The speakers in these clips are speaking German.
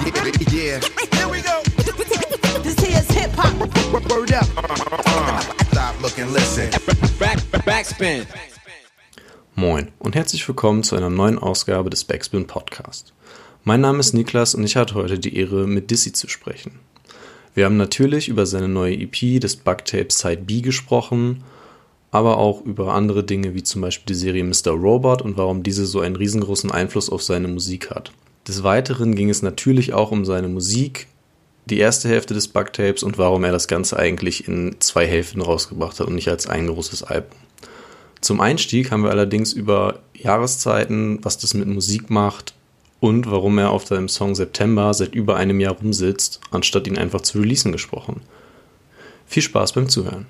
Yeah. Here we go. This here's hip hop. Word up. Stop, look and listen. Back, backspin. Moin und herzlich willkommen zu einer neuen Ausgabe des Backspin Podcast. Mein Name ist Niklas und ich hatte heute die Ehre, mit Dizzy zu sprechen. Wir haben natürlich über seine neue EP des Bugtape Side B gesprochen, aber auch über andere Dinge wie zum Beispiel die Serie Mr. Robot und warum diese so einen riesengroßen Einfluss auf seine Musik hat. Des Weiteren ging es natürlich auch um seine Musik, die erste Hälfte des Bugtapes und warum er das Ganze eigentlich in zwei Hälften rausgebracht hat und nicht als ein großes Album. Zum Einstieg haben wir allerdings über Jahreszeiten, was das mit Musik macht und warum er auf seinem Song September seit über einem Jahr rumsitzt, anstatt ihn einfach zu releasen gesprochen. Viel Spaß beim Zuhören.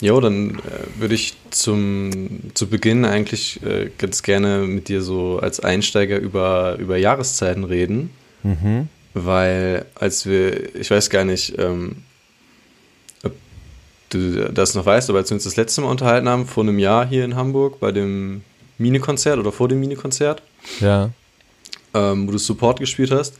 Jo, dann äh, würde ich zum, zu Beginn eigentlich äh, ganz gerne mit dir so als Einsteiger über, über Jahreszeiten reden. Mhm. Weil als wir, ich weiß gar nicht, ähm, ob du das noch weißt, aber als wir uns das letzte Mal unterhalten haben, vor einem Jahr hier in Hamburg bei dem Mini-Konzert oder vor dem Mini-Konzert, ja. ähm, wo du Support gespielt hast,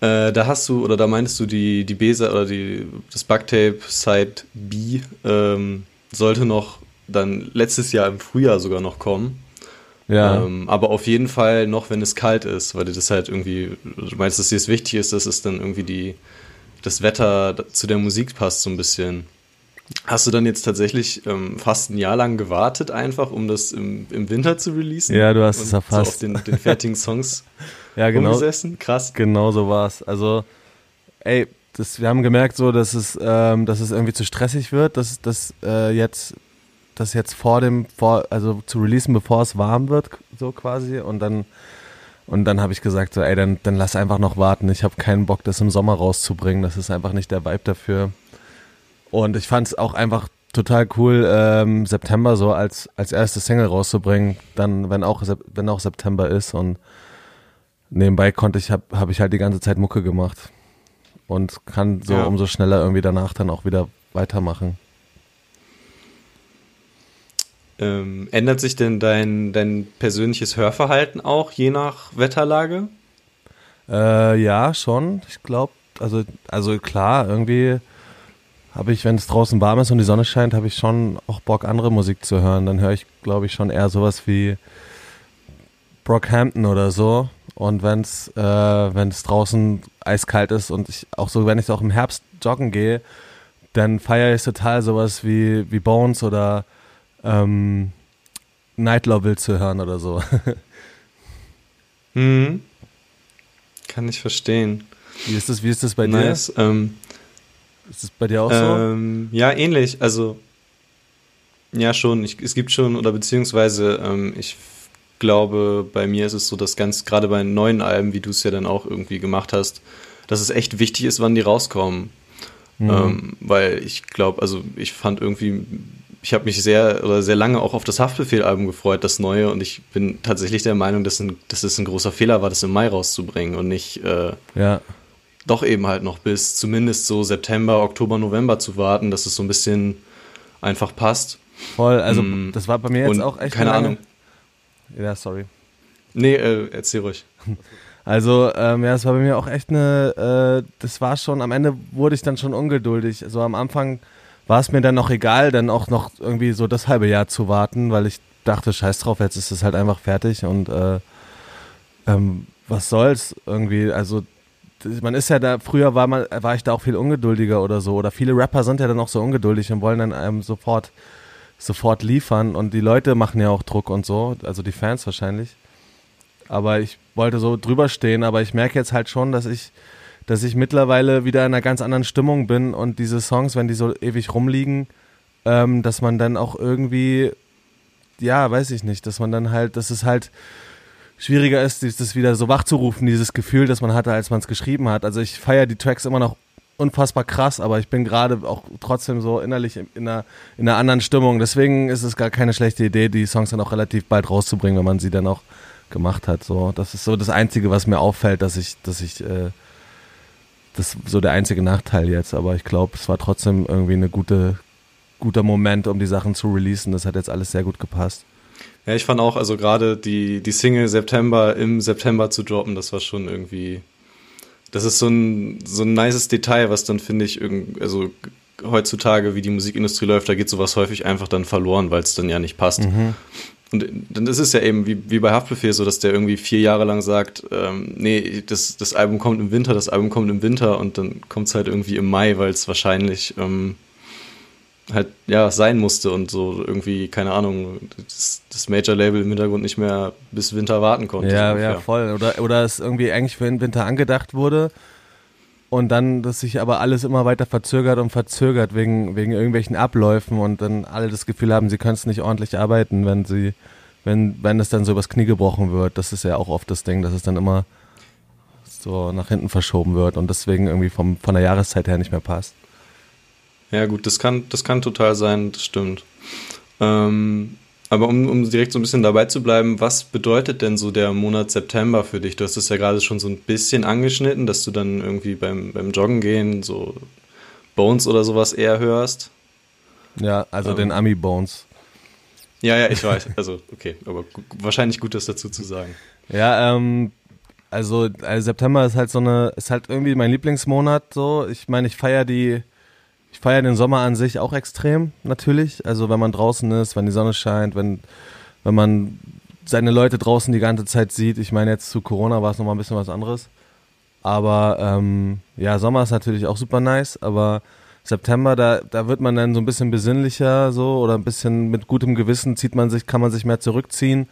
äh, da hast du, oder da meintest du die, die Besa oder die, das Bugtape Side B ähm, sollte noch dann letztes Jahr im Frühjahr sogar noch kommen. Ja. Ähm, aber auf jeden Fall noch, wenn es kalt ist, weil du das halt irgendwie, du meinst, dass dir es wichtig ist, dass es dann irgendwie die, das Wetter zu der Musik passt so ein bisschen. Hast du dann jetzt tatsächlich ähm, fast ein Jahr lang gewartet, einfach um das im, im Winter zu releasen? Ja, du hast es erfasst. So auf den, den fertigen Songs ja, genau, umgesessen? Krass. Genau so war es. Also, ey, das, wir haben gemerkt, so, dass es, ähm, dass es irgendwie zu stressig wird, dass, dass äh, jetzt das jetzt vor dem, vor, also zu releasen, bevor es warm wird, so quasi. Und dann, und dann habe ich gesagt, so, ey, dann, dann lass einfach noch warten. Ich habe keinen Bock, das im Sommer rauszubringen. Das ist einfach nicht der Vibe dafür. Und ich fand es auch einfach total cool, ähm, September so als, als erste Single rauszubringen, dann, wenn auch, wenn auch September ist. Und nebenbei konnte ich, habe hab ich halt die ganze Zeit Mucke gemacht und kann so ja. umso schneller irgendwie danach dann auch wieder weitermachen. Ähm, ändert sich denn dein, dein persönliches Hörverhalten auch je nach Wetterlage? Äh, ja, schon. Ich glaube, also, also klar, irgendwie habe ich, wenn es draußen warm ist und die Sonne scheint, habe ich schon auch Bock, andere Musik zu hören. Dann höre ich, glaube ich, schon eher sowas wie Brockhampton oder so. Und wenn es äh, wenn's draußen eiskalt ist und ich auch so, wenn ich auch im Herbst joggen gehe, dann feiere ich total sowas wie, wie Bones oder ähm, Night Level zu hören oder so. mhm. Kann ich verstehen. Wie ist das, wie ist das bei nice. dir? Ähm, ist das bei dir auch ähm, so? Ja, ähnlich. Also, ja, schon. Ich, es gibt schon, oder beziehungsweise, ähm, ich glaube, bei mir ist es so, dass ganz gerade bei neuen Alben, wie du es ja dann auch irgendwie gemacht hast, dass es echt wichtig ist, wann die rauskommen. Mhm. Ähm, weil ich glaube, also ich fand irgendwie, ich habe mich sehr oder sehr lange auch auf das Haftbefehl-Album gefreut, das neue, und ich bin tatsächlich der Meinung, dass, ein, dass es ein großer Fehler war, das im Mai rauszubringen und nicht äh, ja. doch eben halt noch bis zumindest so September, Oktober, November zu warten, dass es so ein bisschen einfach passt. Voll, also mm. das war bei mir jetzt auch echt keine Ahnung. Ja, sorry. Nee, äh, erzähl ruhig. Also, ähm, ja, es war bei mir auch echt eine, äh, das war schon, am Ende wurde ich dann schon ungeduldig. Also am Anfang war es mir dann noch egal, dann auch noch irgendwie so das halbe Jahr zu warten, weil ich dachte, scheiß drauf, jetzt ist es halt einfach fertig und äh, ähm, was soll's irgendwie, also man ist ja da, früher war man, war ich da auch viel ungeduldiger oder so, oder viele Rapper sind ja dann auch so ungeduldig und wollen dann ähm, sofort sofort liefern und die Leute machen ja auch Druck und so, also die Fans wahrscheinlich. Aber ich wollte so drüber stehen, aber ich merke jetzt halt schon, dass ich, dass ich mittlerweile wieder in einer ganz anderen Stimmung bin und diese Songs, wenn die so ewig rumliegen, ähm, dass man dann auch irgendwie, ja, weiß ich nicht, dass man dann halt, dass es halt schwieriger ist, das wieder so wachzurufen, dieses Gefühl, das man hatte, als man es geschrieben hat. Also ich feiere die Tracks immer noch unfassbar krass, aber ich bin gerade auch trotzdem so innerlich in einer, in einer anderen Stimmung. Deswegen ist es gar keine schlechte Idee, die Songs dann auch relativ bald rauszubringen, wenn man sie dann auch gemacht hat. So, das ist so das Einzige, was mir auffällt, dass ich, dass ich, äh, das ist so der einzige Nachteil jetzt. Aber ich glaube, es war trotzdem irgendwie eine gute, guter Moment, um die Sachen zu releasen. Das hat jetzt alles sehr gut gepasst. Ja, ich fand auch, also gerade die, die Single September im September zu droppen, das war schon irgendwie das ist so ein, so ein nices Detail, was dann, finde ich, irgend, also heutzutage, wie die Musikindustrie läuft, da geht sowas häufig einfach dann verloren, weil es dann ja nicht passt. Mhm. Und dann ist es ja eben wie, wie bei Haftbefehl so, dass der irgendwie vier Jahre lang sagt, ähm, nee, das, das Album kommt im Winter, das Album kommt im Winter und dann kommt es halt irgendwie im Mai, weil es wahrscheinlich ähm, halt ja sein musste und so irgendwie, keine Ahnung, das, das Major-Label im Hintergrund nicht mehr bis Winter warten konnte. Ja, ungefähr. ja, voll. Oder, oder es irgendwie eigentlich für den Winter angedacht wurde und dann, dass sich aber alles immer weiter verzögert und verzögert wegen, wegen irgendwelchen Abläufen und dann alle das Gefühl haben, sie können es nicht ordentlich arbeiten, wenn sie, wenn, wenn es dann so übers Knie gebrochen wird. Das ist ja auch oft das Ding, dass es dann immer so nach hinten verschoben wird und deswegen irgendwie vom, von der Jahreszeit her nicht mehr passt. Ja, gut, das kann, das kann total sein, das stimmt. Ähm, aber um, um direkt so ein bisschen dabei zu bleiben, was bedeutet denn so der Monat September für dich? Du hast es ja gerade schon so ein bisschen angeschnitten, dass du dann irgendwie beim, beim Joggen gehen so Bones oder sowas eher hörst. Ja, also ähm, den Ami Bones. Ja, ja, ich weiß. Also, okay, aber wahrscheinlich gut, das dazu zu sagen. Ja, ähm, also, also September ist halt so eine, ist halt irgendwie mein Lieblingsmonat so. Ich meine, ich feiere die ich feiere den Sommer an sich auch extrem, natürlich. Also wenn man draußen ist, wenn die Sonne scheint, wenn, wenn man seine Leute draußen die ganze Zeit sieht. Ich meine, jetzt zu Corona war es nochmal ein bisschen was anderes. Aber ähm, ja, Sommer ist natürlich auch super nice, aber September, da, da wird man dann so ein bisschen besinnlicher so oder ein bisschen mit gutem Gewissen zieht man sich, kann man sich mehr zurückziehen,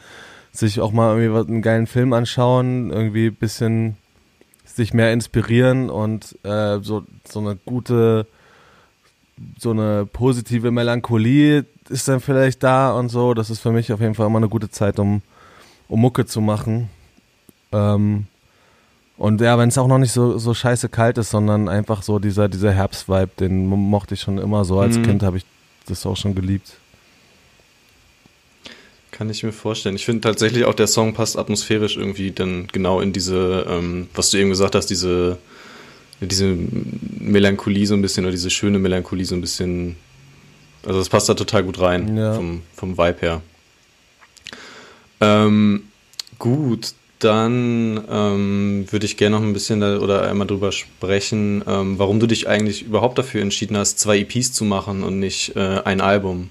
sich auch mal irgendwie einen geilen Film anschauen, irgendwie ein bisschen sich mehr inspirieren und äh, so, so eine gute so eine positive Melancholie ist dann vielleicht da und so. Das ist für mich auf jeden Fall immer eine gute Zeit, um, um Mucke zu machen. Ähm, und ja, wenn es auch noch nicht so, so scheiße kalt ist, sondern einfach so dieser, dieser Herbstvibe, den mochte ich schon immer so. Als mhm. Kind habe ich das auch schon geliebt. Kann ich mir vorstellen. Ich finde tatsächlich auch, der Song passt atmosphärisch irgendwie dann genau in diese, ähm, was du eben gesagt hast, diese diese Melancholie so ein bisschen oder diese schöne Melancholie so ein bisschen. Also das passt da total gut rein ja. vom, vom Vibe her. Ähm, gut, dann ähm, würde ich gerne noch ein bisschen da, oder einmal drüber sprechen, ähm, warum du dich eigentlich überhaupt dafür entschieden hast, zwei EPs zu machen und nicht äh, ein Album.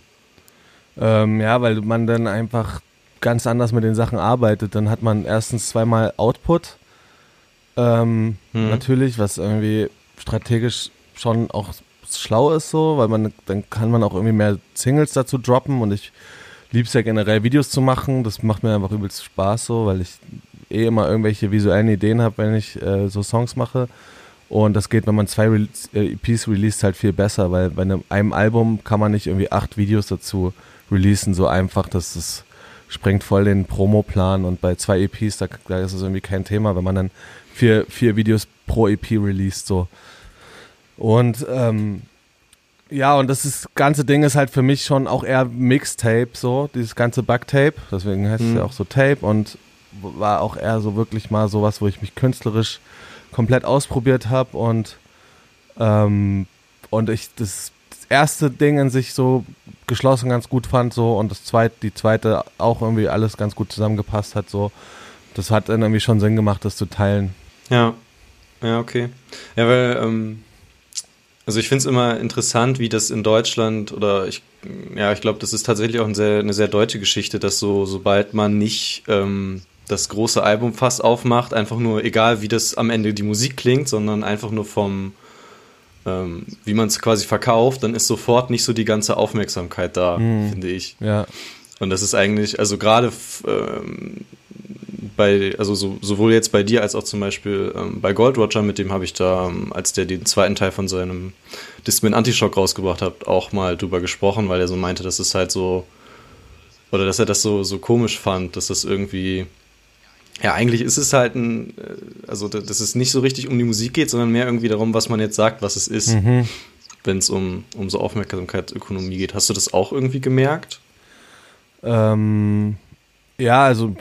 Ähm, ja, weil man dann einfach ganz anders mit den Sachen arbeitet. Dann hat man erstens zweimal Output ähm, hm. Natürlich, was irgendwie strategisch schon auch schlau ist so, weil man dann kann man auch irgendwie mehr Singles dazu droppen und ich liebe es ja generell Videos zu machen. Das macht mir einfach übelst Spaß so, weil ich eh immer irgendwelche visuellen Ideen habe, wenn ich äh, so Songs mache. Und das geht, wenn man zwei Re äh, EPs release, halt viel besser, weil bei einem, einem, Album kann man nicht irgendwie acht Videos dazu releasen, so einfach, dass das sprengt voll den Promoplan und bei zwei EPs, da, da ist es irgendwie kein Thema, wenn man dann vier, vier Videos pro EP released, so. Und ähm, ja, und das ist, ganze Ding ist halt für mich schon auch eher Mixtape, so, dieses ganze Bugtape, deswegen heißt mhm. es ja auch so Tape und war auch eher so wirklich mal sowas, wo ich mich künstlerisch komplett ausprobiert habe und ähm, und ich das, das, erste Ding in sich so geschlossen ganz gut fand so und das zweite, die zweite auch irgendwie alles ganz gut zusammengepasst hat so. Das hat dann irgendwie schon Sinn gemacht, das zu teilen. Ja, ja, okay. Ja, weil, ähm, also ich finde es immer interessant, wie das in Deutschland oder ich, ja, ich glaube, das ist tatsächlich auch eine sehr, eine sehr deutsche Geschichte, dass so, sobald man nicht ähm, das große Album fast aufmacht, einfach nur, egal wie das am Ende die Musik klingt, sondern einfach nur vom, ähm, wie man es quasi verkauft, dann ist sofort nicht so die ganze Aufmerksamkeit da, mhm. finde ich. Ja. Und das ist eigentlich, also gerade ähm, bei, also so, sowohl jetzt bei dir als auch zum Beispiel ähm, bei Gold Roger, mit dem habe ich da, ähm, als der den zweiten Teil von seinem Discman Antishock rausgebracht hat, auch mal drüber gesprochen, weil er so meinte, dass es halt so, oder dass er das so, so komisch fand, dass das irgendwie, ja, eigentlich ist es halt ein, äh, also dass es nicht so richtig um die Musik geht, sondern mehr irgendwie darum, was man jetzt sagt, was es ist, mhm. wenn es um, um so Aufmerksamkeitsökonomie geht. Hast du das auch irgendwie gemerkt? Ähm, ja, also,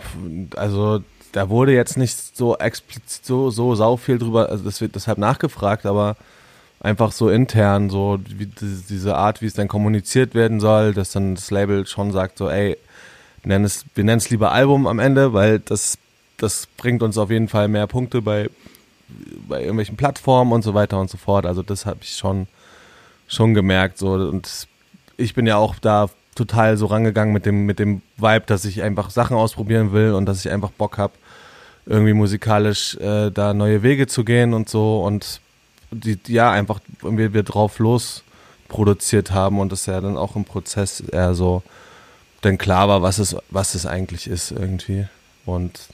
also da wurde jetzt nicht so explizit so, so sau viel drüber, also das wird deshalb nachgefragt, aber einfach so intern, so wie diese Art, wie es dann kommuniziert werden soll, dass dann das Label schon sagt, so, ey, nenn es, wir nennen es lieber Album am Ende, weil das, das bringt uns auf jeden Fall mehr Punkte bei bei irgendwelchen Plattformen und so weiter und so fort. Also das habe ich schon, schon gemerkt. So. Und ich bin ja auch da total so rangegangen mit dem, mit dem Vibe, dass ich einfach Sachen ausprobieren will und dass ich einfach Bock habe, irgendwie musikalisch äh, da neue Wege zu gehen und so. Und die, ja, einfach irgendwie wir drauf los produziert haben und das ja dann auch im Prozess eher so dann klar war, was es, was es eigentlich ist irgendwie. Und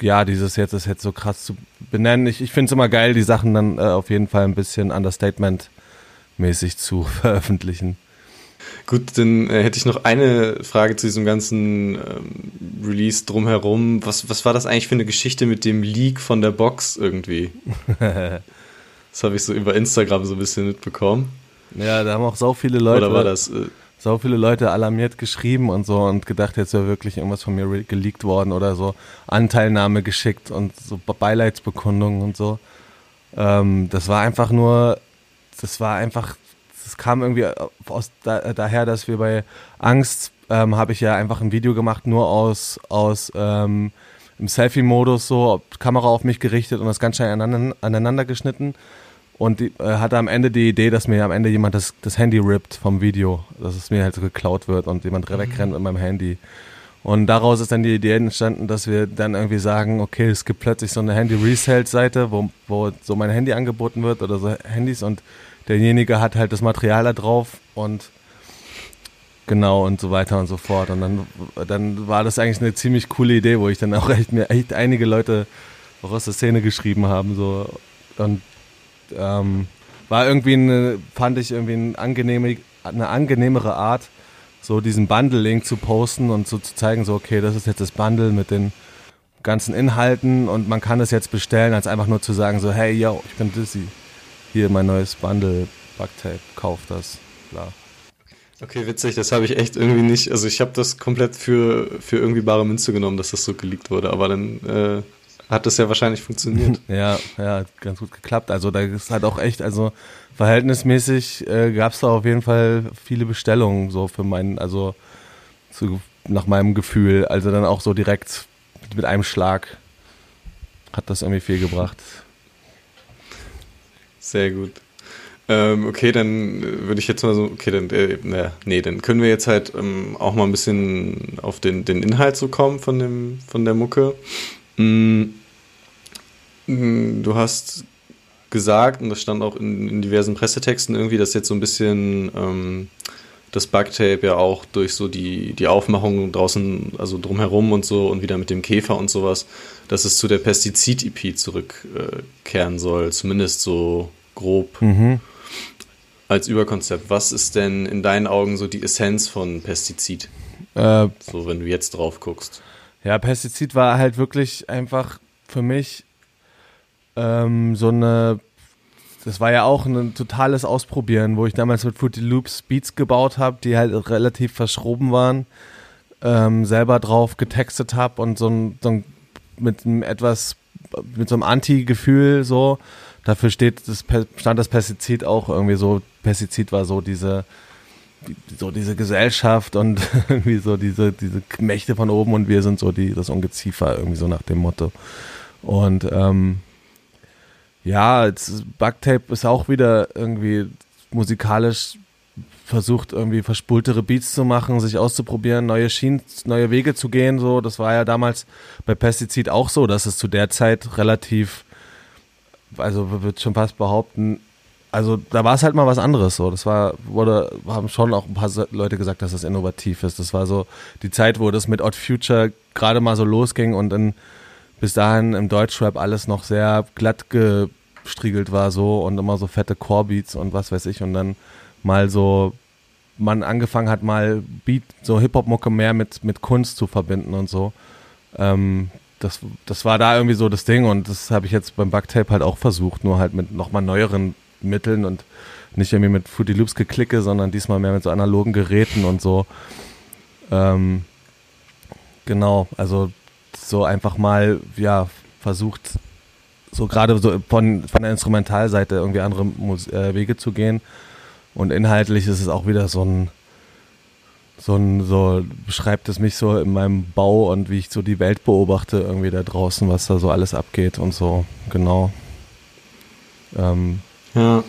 ja, dieses jetzt ist jetzt so krass zu benennen. Ich, ich finde es immer geil, die Sachen dann äh, auf jeden Fall ein bisschen Understatement-mäßig zu veröffentlichen. Gut, dann äh, hätte ich noch eine Frage zu diesem ganzen ähm, Release drumherum. Was, was war das eigentlich für eine Geschichte mit dem Leak von der Box irgendwie? das habe ich so über Instagram so ein bisschen mitbekommen. Ja, da haben auch so viele Leute. Oder war das? Äh, so viele Leute alarmiert geschrieben und so und gedacht, jetzt wäre wirklich irgendwas von mir geleakt worden oder so Anteilnahme geschickt und so Beileidsbekundungen und so. Ähm, das war einfach nur, das war einfach, das kam irgendwie aus da, daher, dass wir bei Angst ähm, habe ich ja einfach ein Video gemacht, nur aus, aus ähm, im Selfie-Modus so, Kamera auf mich gerichtet und das ganz schnell aneinander, aneinander geschnitten und die, äh, hatte am Ende die Idee, dass mir am Ende jemand das, das Handy rippt vom Video, dass es mir halt so geklaut wird und jemand mhm. wegrennt mit meinem Handy. Und daraus ist dann die Idee entstanden, dass wir dann irgendwie sagen, okay, es gibt plötzlich so eine Handy-Resale-Seite, wo, wo so mein Handy angeboten wird oder so Handys und derjenige hat halt das Material da drauf und genau und so weiter und so fort. Und dann, dann war das eigentlich eine ziemlich coole Idee, wo ich dann auch echt mir echt einige Leute auch aus der Szene geschrieben haben so und ähm, war irgendwie eine, fand ich irgendwie eine, angenehme, eine angenehmere Art, so diesen Bundle-Link zu posten und so zu zeigen, so okay, das ist jetzt das Bundle mit den ganzen Inhalten und man kann das jetzt bestellen, als einfach nur zu sagen, so hey, yo, ich bin Dizzy, hier mein neues Bundle, Bugtape, kauf das, bla. Okay, witzig, das habe ich echt irgendwie nicht, also ich habe das komplett für, für irgendwie bare Münze genommen, dass das so geleakt wurde, aber dann äh, hat das ja wahrscheinlich funktioniert. ja, ja, ganz gut geklappt. Also da ist halt auch echt, also verhältnismäßig äh, gab es da auf jeden Fall viele Bestellungen so für meinen, also zu, nach meinem Gefühl. Also dann auch so direkt mit einem Schlag hat das irgendwie viel gebracht. Sehr gut. Ähm, okay, dann würde ich jetzt mal so, okay, dann, äh, na, nee, dann können wir jetzt halt ähm, auch mal ein bisschen auf den, den Inhalt so kommen von, dem, von der Mucke. Mm, mm, du hast gesagt, und das stand auch in, in, diversen Pressetexten irgendwie, dass jetzt so ein bisschen ähm, das Bugtape ja auch durch so die, die Aufmachung draußen, also drumherum und so und wieder mit dem Käfer und sowas, dass es zu der Pestizid-EP zurückkehren soll, zumindest so grob mhm. als Überkonzept. Was ist denn in deinen Augen so die Essenz von Pestizid? Äh, so, wenn du jetzt drauf guckst. Ja, Pestizid war halt wirklich einfach für mich ähm, so eine. Das war ja auch ein totales Ausprobieren, wo ich damals mit Fruity Loops Beats gebaut habe, die halt relativ verschroben waren, ähm, selber drauf getextet habe und so ein, so ein mit einem etwas mit so einem Anti-Gefühl so. Dafür steht das, stand das Pestizid auch irgendwie so. Pestizid war so diese so diese Gesellschaft und irgendwie so diese, diese Mächte von oben und wir sind so die, das Ungeziefer, irgendwie so nach dem Motto. Und ähm, ja, Bugtape ist auch wieder irgendwie musikalisch versucht, irgendwie verspultere Beats zu machen, sich auszuprobieren, neue Schienen, neue Wege zu gehen. So, das war ja damals bei Pestizid auch so, dass es zu der Zeit relativ, also wird schon fast behaupten, also da war es halt mal was anderes so. Das war, wurde, haben schon auch ein paar Leute gesagt, dass das innovativ ist. Das war so die Zeit, wo das mit Odd Future gerade mal so losging und dann bis dahin im Deutschrap alles noch sehr glatt gestriegelt war so und immer so fette Core-Beats und was weiß ich und dann mal so man angefangen hat mal Beat, so Hip-Hop-Mucke mehr mit, mit Kunst zu verbinden und so. Ähm, das, das war da irgendwie so das Ding und das habe ich jetzt beim Bugtape halt auch versucht, nur halt mit nochmal neueren Mitteln und nicht irgendwie mit Fruity Loops geklicke, sondern diesmal mehr mit so analogen Geräten und so. Ähm, genau, also so einfach mal, ja, versucht, so gerade so von, von der Instrumentalseite irgendwie andere Mus äh, Wege zu gehen. Und inhaltlich ist es auch wieder so ein, so ein, so beschreibt es mich so in meinem Bau und wie ich so die Welt beobachte, irgendwie da draußen, was da so alles abgeht und so, genau. Ähm, ja.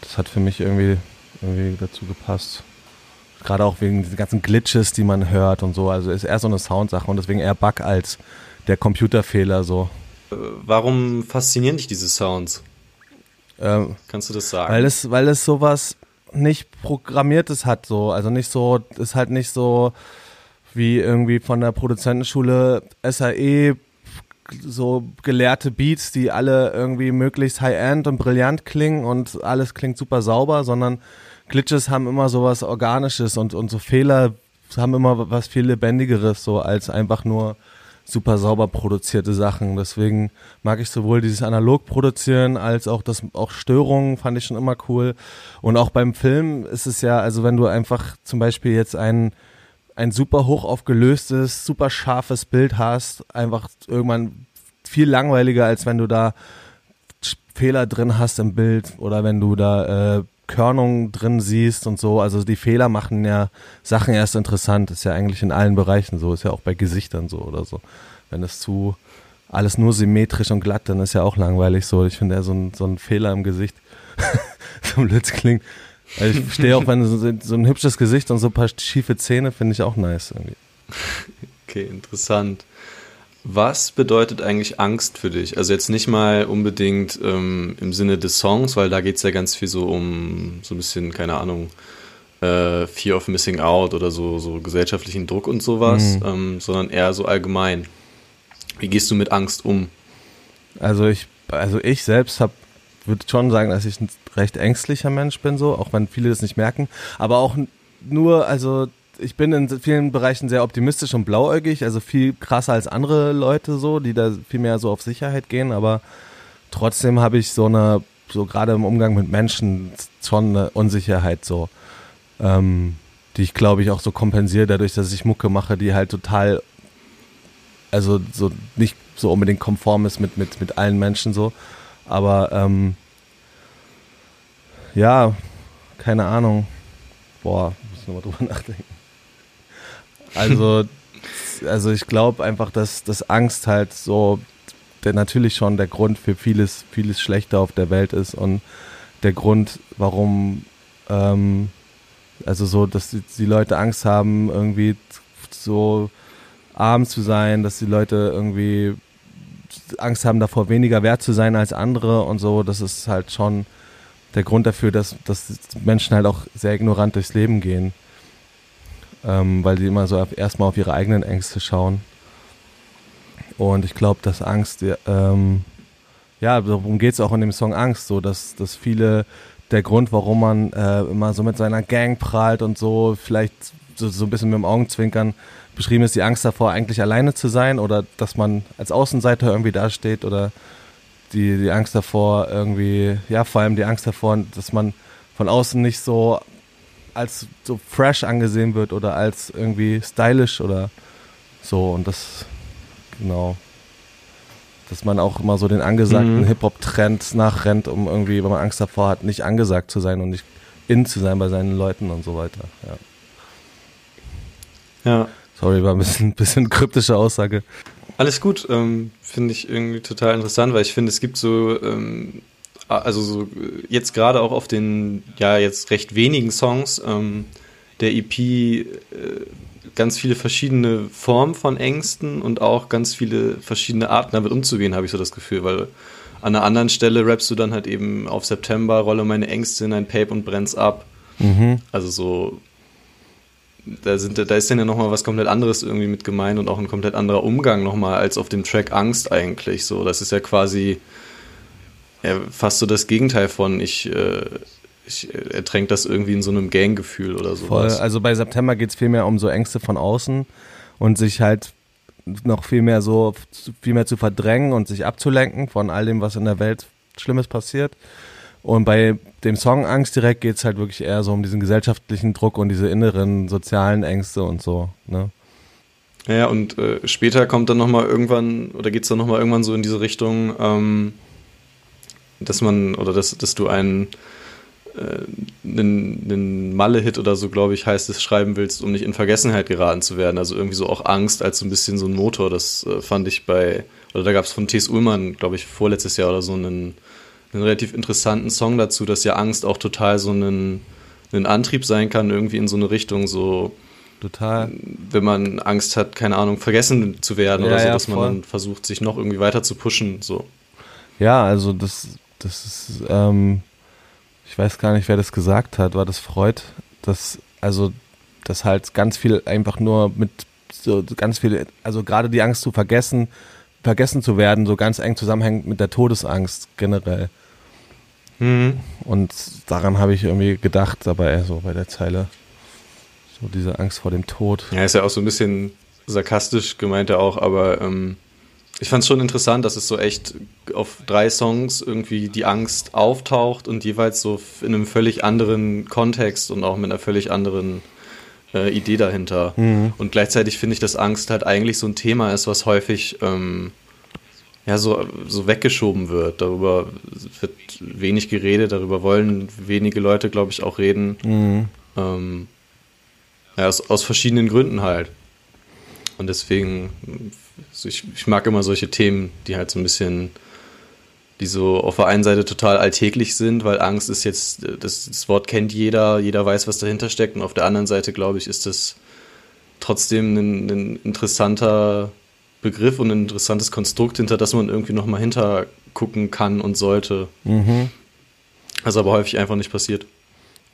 Das hat für mich irgendwie, irgendwie dazu gepasst. Gerade auch wegen den ganzen Glitches, die man hört und so. Also ist eher so eine Soundsache und deswegen eher Bug als der Computerfehler so. Warum faszinieren dich diese Sounds? Ähm, Kannst du das sagen? Weil es, weil es sowas nicht programmiertes hat, so. Also nicht so, ist halt nicht so wie irgendwie von der Produzentenschule SAE so gelehrte Beats, die alle irgendwie möglichst high-end und brillant klingen und alles klingt super sauber, sondern Glitches haben immer so was Organisches und, und so Fehler haben immer was viel Lebendigeres, so als einfach nur super sauber produzierte Sachen. Deswegen mag ich sowohl dieses analog produzieren als auch das auch Störungen fand ich schon immer cool. Und auch beim Film ist es ja, also wenn du einfach zum Beispiel jetzt ein ein super hoch aufgelöstes, super scharfes Bild hast, einfach irgendwann viel langweiliger, als wenn du da Fehler drin hast im Bild oder wenn du da äh, Körnung drin siehst und so. Also die Fehler machen ja Sachen erst interessant. Ist ja eigentlich in allen Bereichen so. Ist ja auch bei Gesichtern so oder so. Wenn es zu alles nur symmetrisch und glatt, dann ist ja auch langweilig so. Ich finde ja so ein, so ein Fehler im Gesicht so Blitz klingt. Also ich stehe auch, wenn so, so ein hübsches Gesicht und so ein paar schiefe Zähne, finde ich auch nice irgendwie. Okay, interessant. Was bedeutet eigentlich Angst für dich? Also jetzt nicht mal unbedingt ähm, im Sinne des Songs, weil da geht es ja ganz viel so um so ein bisschen, keine Ahnung, äh, Fear of Missing Out oder so, so gesellschaftlichen Druck und sowas, mhm. ähm, sondern eher so allgemein. Wie gehst du mit Angst um? Also ich, also ich selbst habe würde schon sagen, dass ich ein recht ängstlicher Mensch bin, so, auch wenn viele das nicht merken. Aber auch nur, also ich bin in vielen Bereichen sehr optimistisch und blauäugig, also viel krasser als andere Leute so, die da viel mehr so auf Sicherheit gehen, aber trotzdem habe ich so eine, so gerade im Umgang mit Menschen schon eine Unsicherheit so, ähm, die ich glaube ich auch so kompensiere dadurch, dass ich Mucke mache, die halt total, also so nicht so unbedingt konform ist mit, mit, mit allen Menschen so, aber ähm, ja, keine Ahnung. Boah, muss ich nochmal drüber nachdenken. Also, also ich glaube einfach, dass, dass Angst halt so der natürlich schon der Grund für vieles, vieles Schlechte auf der Welt ist und der Grund, warum ähm, also so, dass die, die, Leute Angst haben, irgendwie so arm zu sein, dass die Leute irgendwie Angst haben davor, weniger wert zu sein als andere und so, das ist halt schon der Grund dafür, dass, dass Menschen halt auch sehr ignorant durchs Leben gehen ähm, weil sie immer so erstmal auf ihre eigenen Ängste schauen. Und ich glaube, dass Angst, ähm, ja, darum geht es auch in dem Song Angst, so dass, dass viele der Grund, warum man äh, immer so mit seiner Gang prahlt und so, vielleicht so, so ein bisschen mit dem Augenzwinkern beschrieben ist, die Angst davor, eigentlich alleine zu sein oder dass man als Außenseiter irgendwie dasteht oder die, die Angst davor, irgendwie, ja, vor allem die Angst davor, dass man von außen nicht so als so fresh angesehen wird oder als irgendwie stylisch oder so. Und das, genau. Dass man auch immer so den angesagten mhm. Hip-Hop-Trend nachrennt, um irgendwie, wenn man Angst davor hat, nicht angesagt zu sein und nicht in zu sein bei seinen Leuten und so weiter. Ja. ja. Sorry, war ein bisschen, bisschen kryptische Aussage. Alles gut, ähm, finde ich irgendwie total interessant, weil ich finde, es gibt so ähm, also so jetzt gerade auch auf den ja jetzt recht wenigen Songs ähm, der EP äh, ganz viele verschiedene Formen von Ängsten und auch ganz viele verschiedene Arten damit umzugehen, habe ich so das Gefühl, weil an einer anderen Stelle rappst du dann halt eben auf September, rolle meine Ängste in ein Pape und brenn's ab. Mhm. Also so, da, sind, da ist dann ja nochmal was komplett anderes irgendwie mit gemeint und auch ein komplett anderer Umgang nochmal als auf dem Track Angst eigentlich. So, das ist ja quasi ja, fast so das Gegenteil von ich, äh, ich ertränkt das irgendwie in so einem Ganggefühl oder sowas. Voll. Also bei September geht es viel mehr um so Ängste von außen und sich halt noch viel mehr so, viel mehr zu verdrängen und sich abzulenken von all dem, was in der Welt Schlimmes passiert. Und bei dem Song Angst direkt geht es halt wirklich eher so um diesen gesellschaftlichen Druck und diese inneren sozialen Ängste und so. Ne? Ja, und äh, später kommt dann nochmal irgendwann, oder geht es dann nochmal irgendwann so in diese Richtung, ähm, dass man oder dass, dass du ein einen, einen Malle-Hit oder so, glaube ich, heißt es, schreiben willst, um nicht in Vergessenheit geraten zu werden. Also irgendwie so auch Angst als so ein bisschen so ein Motor. Das äh, fand ich bei, oder da gab es von T.S. Ullmann, glaube ich, vorletztes Jahr oder so einen, einen relativ interessanten Song dazu, dass ja Angst auch total so einen, einen Antrieb sein kann, irgendwie in so eine Richtung, so Total. Wenn man Angst hat, keine Ahnung, vergessen zu werden ja, oder so, ja, dass voll. man dann versucht, sich noch irgendwie weiter zu pushen. So. Ja, also das, das ist, ähm, ich weiß gar nicht, wer das gesagt hat, war das Freud, dass, also, dass halt ganz viel einfach nur mit so ganz viel, also gerade die Angst zu vergessen, vergessen zu werden, so ganz eng zusammenhängt mit der Todesangst generell. Mhm. Und daran habe ich irgendwie gedacht, dabei so bei der Zeile. So diese Angst vor dem Tod. Ja, ist ja auch so ein bisschen sarkastisch gemeint auch, aber ähm, ich fand es schon interessant, dass es so echt auf drei Songs irgendwie die Angst auftaucht und jeweils so in einem völlig anderen Kontext und auch mit einer völlig anderen äh, Idee dahinter. Mhm. Und gleichzeitig finde ich, dass Angst halt eigentlich so ein Thema ist, was häufig ähm, ja, so, so weggeschoben wird. Darüber wird wenig geredet, darüber wollen wenige Leute, glaube ich, auch reden. Mhm. Ähm, ja, aus, aus verschiedenen Gründen halt. Und deswegen, also ich, ich mag immer solche Themen, die halt so ein bisschen, die so auf der einen Seite total alltäglich sind, weil Angst ist jetzt, das, das Wort kennt jeder, jeder weiß, was dahinter steckt. Und auf der anderen Seite, glaube ich, ist das trotzdem ein, ein interessanter Begriff und ein interessantes Konstrukt, hinter das man irgendwie nochmal hintergucken kann und sollte. Mhm. Also aber häufig einfach nicht passiert.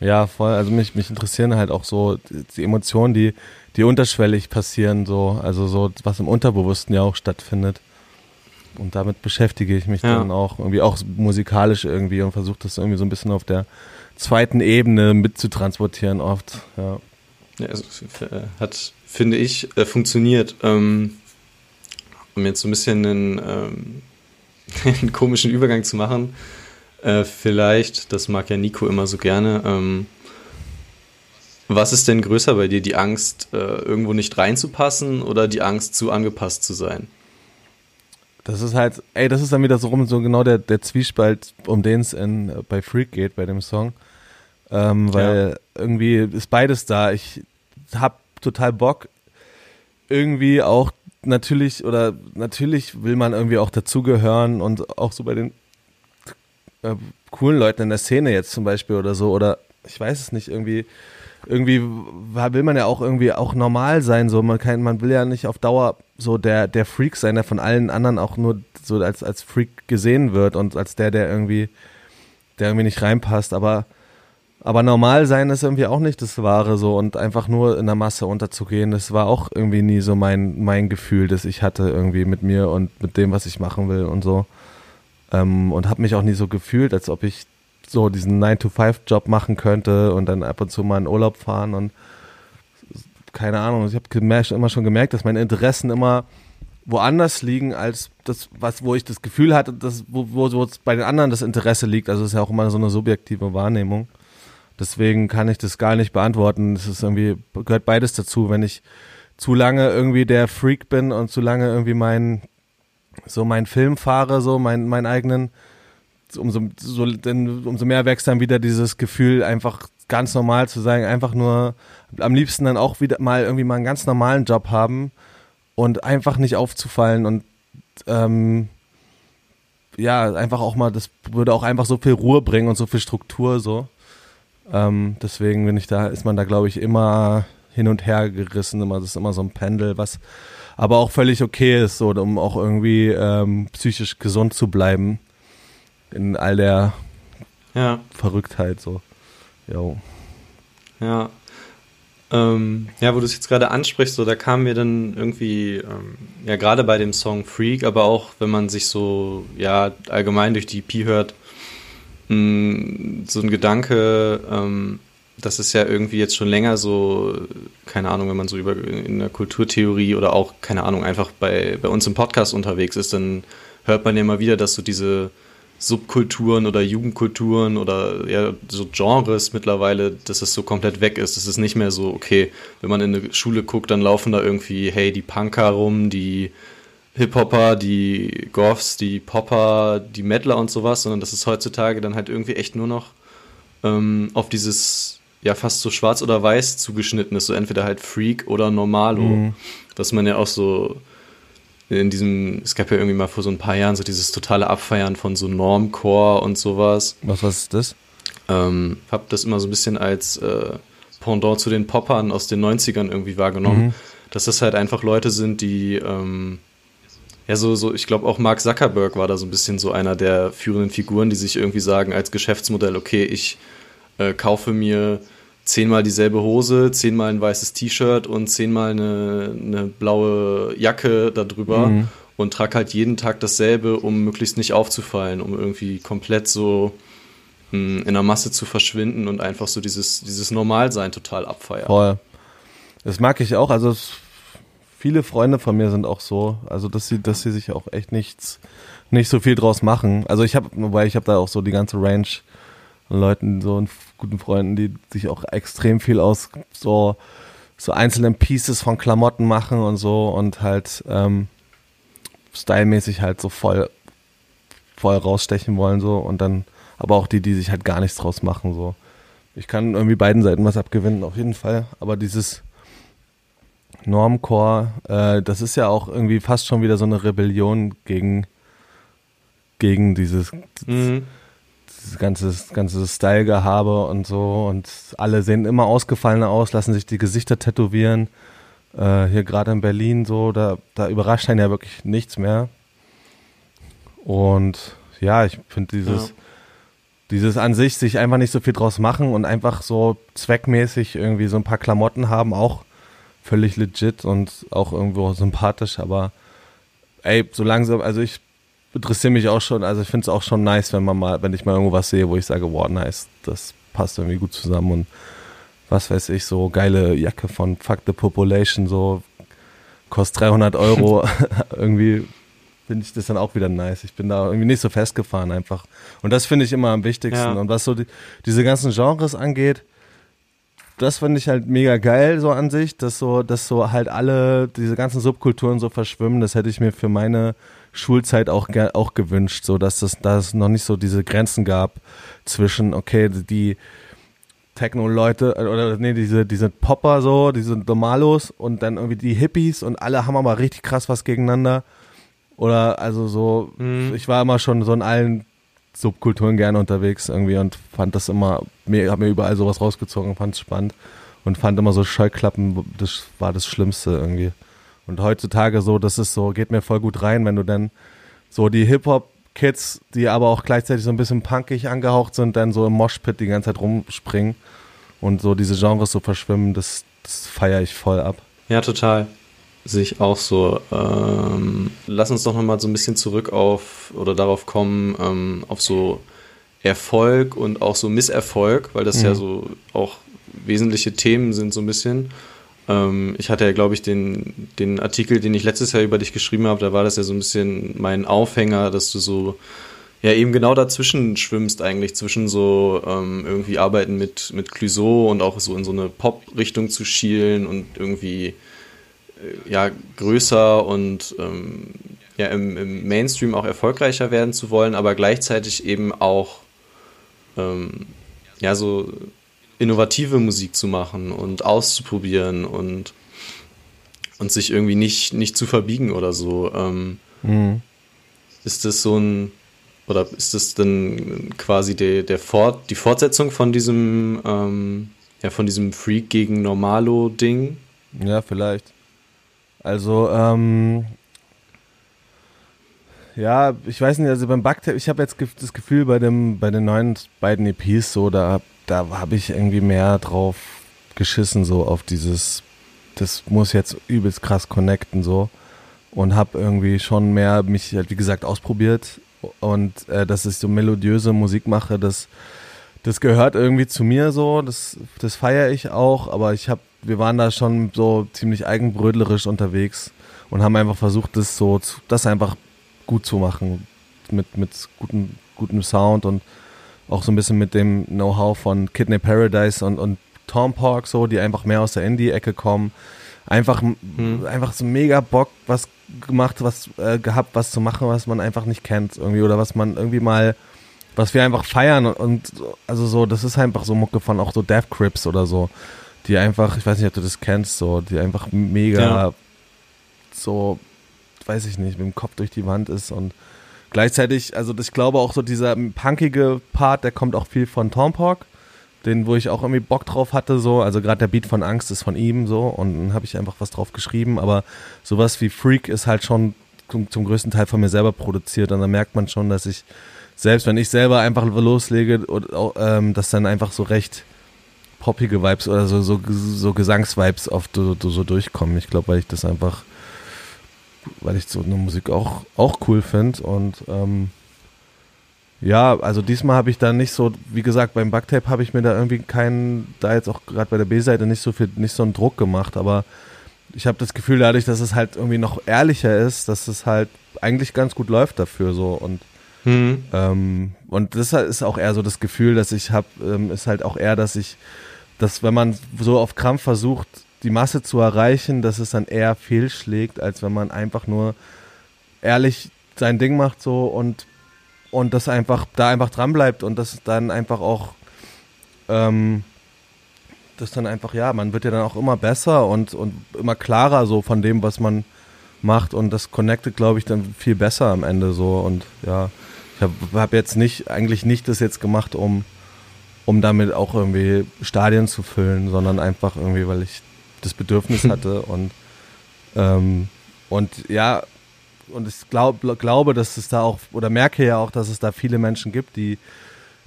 Ja, voll. Also mich, mich interessieren halt auch so die Emotionen, die, die unterschwellig passieren, so, also so, was im Unterbewussten ja auch stattfindet. Und damit beschäftige ich mich ja. dann auch irgendwie auch musikalisch irgendwie und versuche das irgendwie so ein bisschen auf der zweiten Ebene mitzutransportieren oft. Ja, ja also, äh, hat, finde ich, äh, funktioniert. Ähm, um jetzt so ein bisschen einen, ähm, einen komischen Übergang zu machen äh, vielleicht, das mag ja Nico immer so gerne. Ähm, was ist denn größer bei dir, die Angst, äh, irgendwo nicht reinzupassen oder die Angst, zu angepasst zu sein? Das ist halt, ey, das ist dann wieder so rum, so genau der, der Zwiespalt, um den es bei Freak geht, bei dem Song. Ähm, weil ja. irgendwie ist beides da. Ich hab total Bock, irgendwie auch natürlich, oder natürlich will man irgendwie auch dazugehören und auch so bei den äh, coolen Leuten in der Szene jetzt zum Beispiel oder so, oder ich weiß es nicht, irgendwie, irgendwie will man ja auch irgendwie auch normal sein, so man kann, man will ja nicht auf Dauer so der, der Freak sein, der von allen anderen auch nur so als, als Freak gesehen wird und als der, der irgendwie, der irgendwie nicht reinpasst, aber aber normal sein ist irgendwie auch nicht das Wahre so und einfach nur in der Masse unterzugehen, das war auch irgendwie nie so mein, mein Gefühl, das ich hatte irgendwie mit mir und mit dem, was ich machen will und so. Ähm, und habe mich auch nie so gefühlt, als ob ich so diesen 9-to-5-Job machen könnte und dann ab und zu mal in Urlaub fahren und keine Ahnung. Ich habe immer schon gemerkt, dass meine Interessen immer woanders liegen als das, was, wo ich das Gefühl hatte, dass, wo, wo, bei den anderen das Interesse liegt. Also es ist ja auch immer so eine subjektive Wahrnehmung. Deswegen kann ich das gar nicht beantworten. Es ist irgendwie, gehört beides dazu. Wenn ich zu lange irgendwie der Freak bin und zu lange irgendwie mein so meinen Film fahre, so mein, meinen eigenen, umso, so, denn, umso mehr wächst dann wieder dieses Gefühl, einfach ganz normal zu sein, einfach nur am liebsten dann auch wieder mal irgendwie mal einen ganz normalen Job haben und einfach nicht aufzufallen und ähm, ja, einfach auch mal, das würde auch einfach so viel Ruhe bringen und so viel Struktur so. Ähm, deswegen bin ich da, ist man da glaube ich immer hin und her gerissen, immer, das ist immer so ein Pendel, was aber auch völlig okay ist, so, um auch irgendwie ähm, psychisch gesund zu bleiben in all der ja. Verrücktheit so. Jo. Ja. Ähm, ja, wo du es jetzt gerade ansprichst, so da kam mir dann irgendwie, ähm, ja, gerade bei dem Song Freak, aber auch wenn man sich so, ja, allgemein durch die EP hört, mh, mm, so ein Gedanke, ähm, das ist ja irgendwie jetzt schon länger so, keine Ahnung, wenn man so über in der Kulturtheorie oder auch, keine Ahnung, einfach bei, bei uns im Podcast unterwegs ist, dann hört man ja immer wieder, dass so diese Subkulturen oder Jugendkulturen oder ja, so Genres mittlerweile, dass es so komplett weg ist. Es ist nicht mehr so, okay, wenn man in eine Schule guckt, dann laufen da irgendwie, hey, die Punker rum, die Hip-Hopper, die Goths, die Popper, die Mettler und sowas, sondern das ist heutzutage dann halt irgendwie echt nur noch ähm, auf dieses ja fast so schwarz oder weiß zugeschnitten ist, so entweder halt Freak oder Normalo, mhm. was man ja auch so in diesem, es gab ja irgendwie mal vor so ein paar Jahren so dieses totale Abfeiern von so Normcore und sowas. Was, was ist das? Ähm, hab das immer so ein bisschen als äh, Pendant zu den Poppern aus den 90ern irgendwie wahrgenommen, mhm. dass das halt einfach Leute sind, die ähm, ja, so, so, ich glaube auch Mark Zuckerberg war da so ein bisschen so einer der führenden Figuren, die sich irgendwie sagen als Geschäftsmodell, okay, ich äh, kaufe mir zehnmal dieselbe Hose, zehnmal ein weißes T-Shirt und zehnmal eine, eine blaue Jacke darüber mhm. und trage halt jeden Tag dasselbe, um möglichst nicht aufzufallen, um irgendwie komplett so mh, hm, in der Masse zu verschwinden und einfach so dieses, dieses Normalsein total abfeiern. Voll. Das mag ich auch. Also viele Freunde von mir sind auch so, also dass sie, dass sie sich auch echt nichts, nicht so viel draus machen. Also ich habe, wobei ich habe da auch so die ganze Range an Leuten, so guten Freunden, die sich auch extrem viel aus so so einzelnen Pieces von Klamotten machen und so und halt ähm, stylmäßig halt so voll voll rausstechen wollen so und dann aber auch die, die sich halt gar nichts draus machen so. Ich kann irgendwie beiden Seiten was abgewinnen auf jeden Fall, aber dieses Normcore, äh, das ist ja auch irgendwie fast schon wieder so eine Rebellion gegen, gegen dieses, mhm. Dieses ganze, ganze Style-Gehabe und so. Und alle sehen immer ausgefallener aus, lassen sich die Gesichter tätowieren. Äh, hier gerade in Berlin so, da, da überrascht einen ja wirklich nichts mehr. Und ja, ich finde dieses, ja. dieses an sich sich einfach nicht so viel draus machen und einfach so zweckmäßig irgendwie so ein paar Klamotten haben, auch völlig legit und auch irgendwo sympathisch, aber ey, so langsam, also ich interessiere mich auch schon, also ich finde es auch schon nice, wenn man mal, wenn ich mal irgendwo was sehe, wo ich sage, wow, nice, das passt irgendwie gut zusammen und was weiß ich, so geile Jacke von Fuck the Population, so kostet 300 Euro, irgendwie finde ich das dann auch wieder nice. Ich bin da irgendwie nicht so festgefahren einfach. Und das finde ich immer am wichtigsten. Ja. Und was so die, diese ganzen Genres angeht, das finde ich halt mega geil so an sich, dass so, dass so halt alle diese ganzen Subkulturen so verschwimmen. Das hätte ich mir für meine Schulzeit auch auch gewünscht, so dass das, dass es noch nicht so diese Grenzen gab zwischen okay die Techno-Leute äh, oder nee diese diese Popper so, diese Normalos und dann irgendwie die Hippies und alle haben aber richtig krass was gegeneinander. Oder also so, mhm. ich war immer schon so in allen Subkulturen gerne unterwegs irgendwie und fand das immer, mir, hab mir überall sowas rausgezogen, fand es spannend und fand immer so Scheuklappen, das war das Schlimmste irgendwie. Und heutzutage so, das ist so, geht mir voll gut rein, wenn du dann so die Hip-Hop-Kids, die aber auch gleichzeitig so ein bisschen punkig angehaucht sind, dann so im Moshpit die ganze Zeit rumspringen und so diese Genres so verschwimmen, das, das feiere ich voll ab. Ja, total sich auch so. Ähm, lass uns doch nochmal so ein bisschen zurück auf oder darauf kommen, ähm, auf so Erfolg und auch so Misserfolg, weil das mhm. ja so auch wesentliche Themen sind, so ein bisschen. Ähm, ich hatte ja, glaube ich, den, den Artikel, den ich letztes Jahr über dich geschrieben habe, da war das ja so ein bisschen mein Aufhänger, dass du so ja eben genau dazwischen schwimmst eigentlich, zwischen so ähm, irgendwie Arbeiten mit, mit Clouseau und auch so in so eine Pop-Richtung zu schielen und irgendwie ja, größer und ähm, ja, im, im, Mainstream auch erfolgreicher werden zu wollen, aber gleichzeitig eben auch ähm, ja, so innovative Musik zu machen und auszuprobieren und, und sich irgendwie nicht, nicht zu verbiegen oder so. Ähm, mhm. Ist das so ein, oder ist das dann quasi der, der Fort, die Fortsetzung von diesem, ähm, ja, von diesem Freak gegen Normalo-Ding? Ja, vielleicht. Also, ähm, ja, ich weiß nicht, also beim Bugtape, ich habe jetzt das Gefühl bei dem, bei den neuen beiden EPs so, da, da habe ich irgendwie mehr drauf geschissen, so auf dieses, das muss jetzt übelst krass connecten, so. Und habe irgendwie schon mehr mich, halt, wie gesagt, ausprobiert. Und äh, dass ich so melodiöse Musik mache, das, das gehört irgendwie zu mir so, das, das feiere ich auch, aber ich habe wir waren da schon so ziemlich eigenbrödlerisch unterwegs und haben einfach versucht, das so, das einfach gut zu machen. Mit, mit gutem, gutem Sound und auch so ein bisschen mit dem Know-how von Kidney Paradise und, und Tom Park, so, die einfach mehr aus der Indie-Ecke kommen. Einfach, hm. einfach so mega Bock, was gemacht, was äh, gehabt, was zu machen, was man einfach nicht kennt irgendwie oder was man irgendwie mal was wir einfach feiern und, und, also so, das ist einfach so Mucke von auch so Death Crips oder so, die einfach, ich weiß nicht, ob du das kennst, so, die einfach mega ja. so, weiß ich nicht, mit dem Kopf durch die Wand ist und gleichzeitig, also ich glaube auch so dieser punkige Part, der kommt auch viel von Tom Pork, den, wo ich auch irgendwie Bock drauf hatte, so, also gerade der Beat von Angst ist von ihm, so, und dann habe ich einfach was drauf geschrieben, aber sowas wie Freak ist halt schon zum, zum größten Teil von mir selber produziert und da merkt man schon, dass ich selbst wenn ich selber einfach loslege, und, ähm, dass dann einfach so recht poppige Vibes oder so, so, so Gesangsvibes oft so, so durchkommen. Ich glaube, weil ich das einfach, weil ich so eine Musik auch, auch cool finde und ähm, ja, also diesmal habe ich da nicht so, wie gesagt, beim Bugtape habe ich mir da irgendwie keinen, da jetzt auch gerade bei der B-Seite nicht so viel, nicht so einen Druck gemacht, aber ich habe das Gefühl dadurch, dass es halt irgendwie noch ehrlicher ist, dass es halt eigentlich ganz gut läuft dafür so und Mhm. Ähm, und das ist auch eher so das Gefühl, dass ich habe, ähm, ist halt auch eher, dass ich, dass wenn man so auf Krampf versucht, die Masse zu erreichen, dass es dann eher fehlschlägt, als wenn man einfach nur ehrlich sein Ding macht so und und das einfach da einfach dran bleibt und das dann einfach auch ähm, das dann einfach ja man wird ja dann auch immer besser und und immer klarer so von dem was man macht und das connectet glaube ich dann viel besser am Ende so und ja ich habe hab jetzt nicht, eigentlich nicht das jetzt gemacht, um, um damit auch irgendwie Stadien zu füllen, sondern einfach irgendwie, weil ich das Bedürfnis hatte und, ähm, und ja, und ich glaub, glaube, dass es da auch, oder merke ja auch, dass es da viele Menschen gibt, die,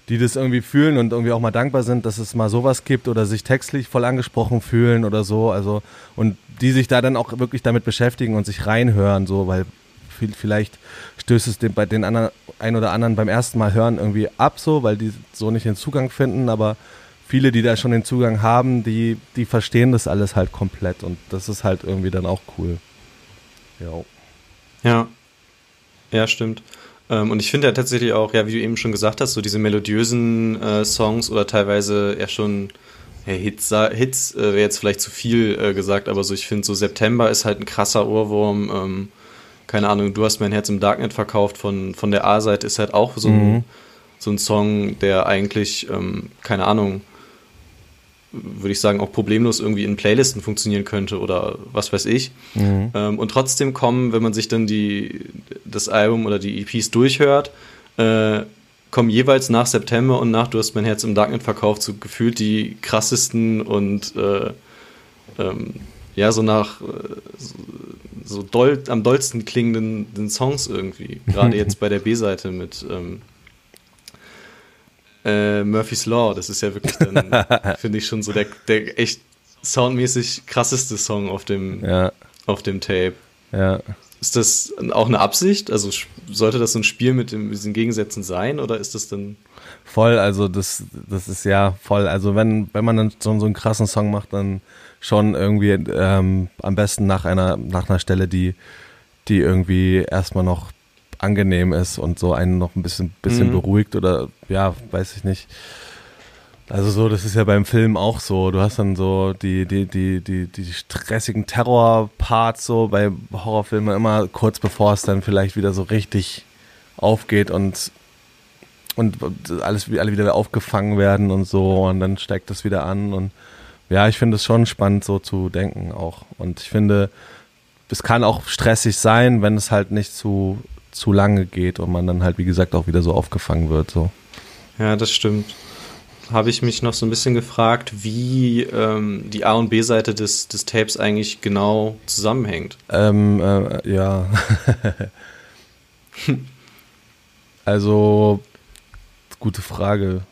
die das irgendwie fühlen und irgendwie auch mal dankbar sind, dass es mal sowas gibt oder sich textlich voll angesprochen fühlen oder so. Also, und die sich da dann auch wirklich damit beschäftigen und sich reinhören, so, weil vielleicht stößt es den, bei den anderen, ein oder anderen beim ersten Mal hören irgendwie ab, so, weil die so nicht den Zugang finden, aber viele, die da schon den Zugang haben, die, die verstehen das alles halt komplett und das ist halt irgendwie dann auch cool. Jo. Ja. Ja, stimmt. Ähm, und ich finde ja tatsächlich auch, ja, wie du eben schon gesagt hast, so diese melodiösen äh, Songs oder teilweise ja schon Hits, Hits äh, wäre jetzt vielleicht zu viel äh, gesagt, aber so ich finde so September ist halt ein krasser Ohrwurm. Ähm, keine Ahnung, du hast mein Herz im Darknet verkauft von, von der A-Seite, ist halt auch so ein, mhm. so ein Song, der eigentlich, ähm, keine Ahnung, würde ich sagen, auch problemlos irgendwie in Playlisten funktionieren könnte oder was weiß ich. Mhm. Ähm, und trotzdem kommen, wenn man sich dann die, das Album oder die EPs durchhört, äh, kommen jeweils nach September und nach Du hast mein Herz im Darknet verkauft, so gefühlt die krassesten und äh, ähm, ja, so nach so, so doll, am dollsten klingenden Songs irgendwie. Gerade jetzt bei der B-Seite mit ähm, äh, Murphy's Law. Das ist ja wirklich dann, finde ich, schon so der, der echt soundmäßig krasseste Song auf dem, ja. auf dem Tape. Ja. Ist das auch eine Absicht? Also sollte das so ein Spiel mit, dem, mit diesen Gegensätzen sein oder ist das dann. Voll, also das, das ist ja voll. Also wenn, wenn man dann so, so einen krassen Song macht, dann schon irgendwie ähm, am besten nach einer, nach einer Stelle, die, die irgendwie erstmal noch angenehm ist und so einen noch ein bisschen, bisschen mhm. beruhigt oder ja, weiß ich nicht. Also so, das ist ja beim Film auch so. Du hast dann so die, die, die, die, die stressigen Terror-Parts so bei Horrorfilmen immer kurz bevor es dann vielleicht wieder so richtig aufgeht und, und alles, alle wieder aufgefangen werden und so und dann steigt das wieder an und ja, ich finde es schon spannend, so zu denken auch. Und ich finde, es kann auch stressig sein, wenn es halt nicht zu, zu lange geht und man dann halt, wie gesagt, auch wieder so aufgefangen wird. So. Ja, das stimmt. Habe ich mich noch so ein bisschen gefragt, wie ähm, die A- und B-Seite des, des Tapes eigentlich genau zusammenhängt. Ähm, äh, ja. also, gute Frage.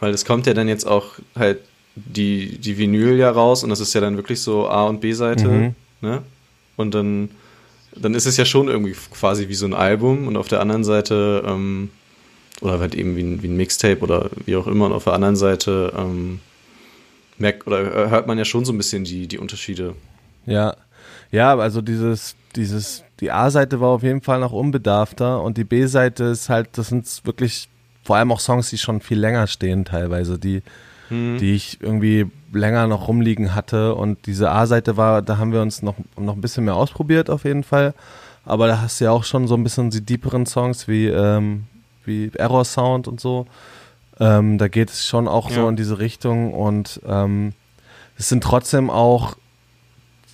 Weil es kommt ja dann jetzt auch halt die, die Vinyl ja raus und das ist ja dann wirklich so A- und B-Seite. Mhm. Ne? Und dann, dann ist es ja schon irgendwie quasi wie so ein Album und auf der anderen Seite, ähm, oder halt eben wie ein, wie ein Mixtape oder wie auch immer, und auf der anderen Seite ähm, merkt oder hört man ja schon so ein bisschen die, die Unterschiede. Ja, ja, also dieses, dieses, die A-Seite war auf jeden Fall noch unbedarfter und die B-Seite ist halt, das sind wirklich vor allem auch Songs, die schon viel länger stehen teilweise, die, mhm. die ich irgendwie länger noch rumliegen hatte. Und diese A-Seite war, da haben wir uns noch, noch ein bisschen mehr ausprobiert auf jeden Fall. Aber da hast du ja auch schon so ein bisschen die deeperen Songs wie, ähm, wie Error Sound und so. Ähm, da geht es schon auch ja. so in diese Richtung und ähm, es sind trotzdem auch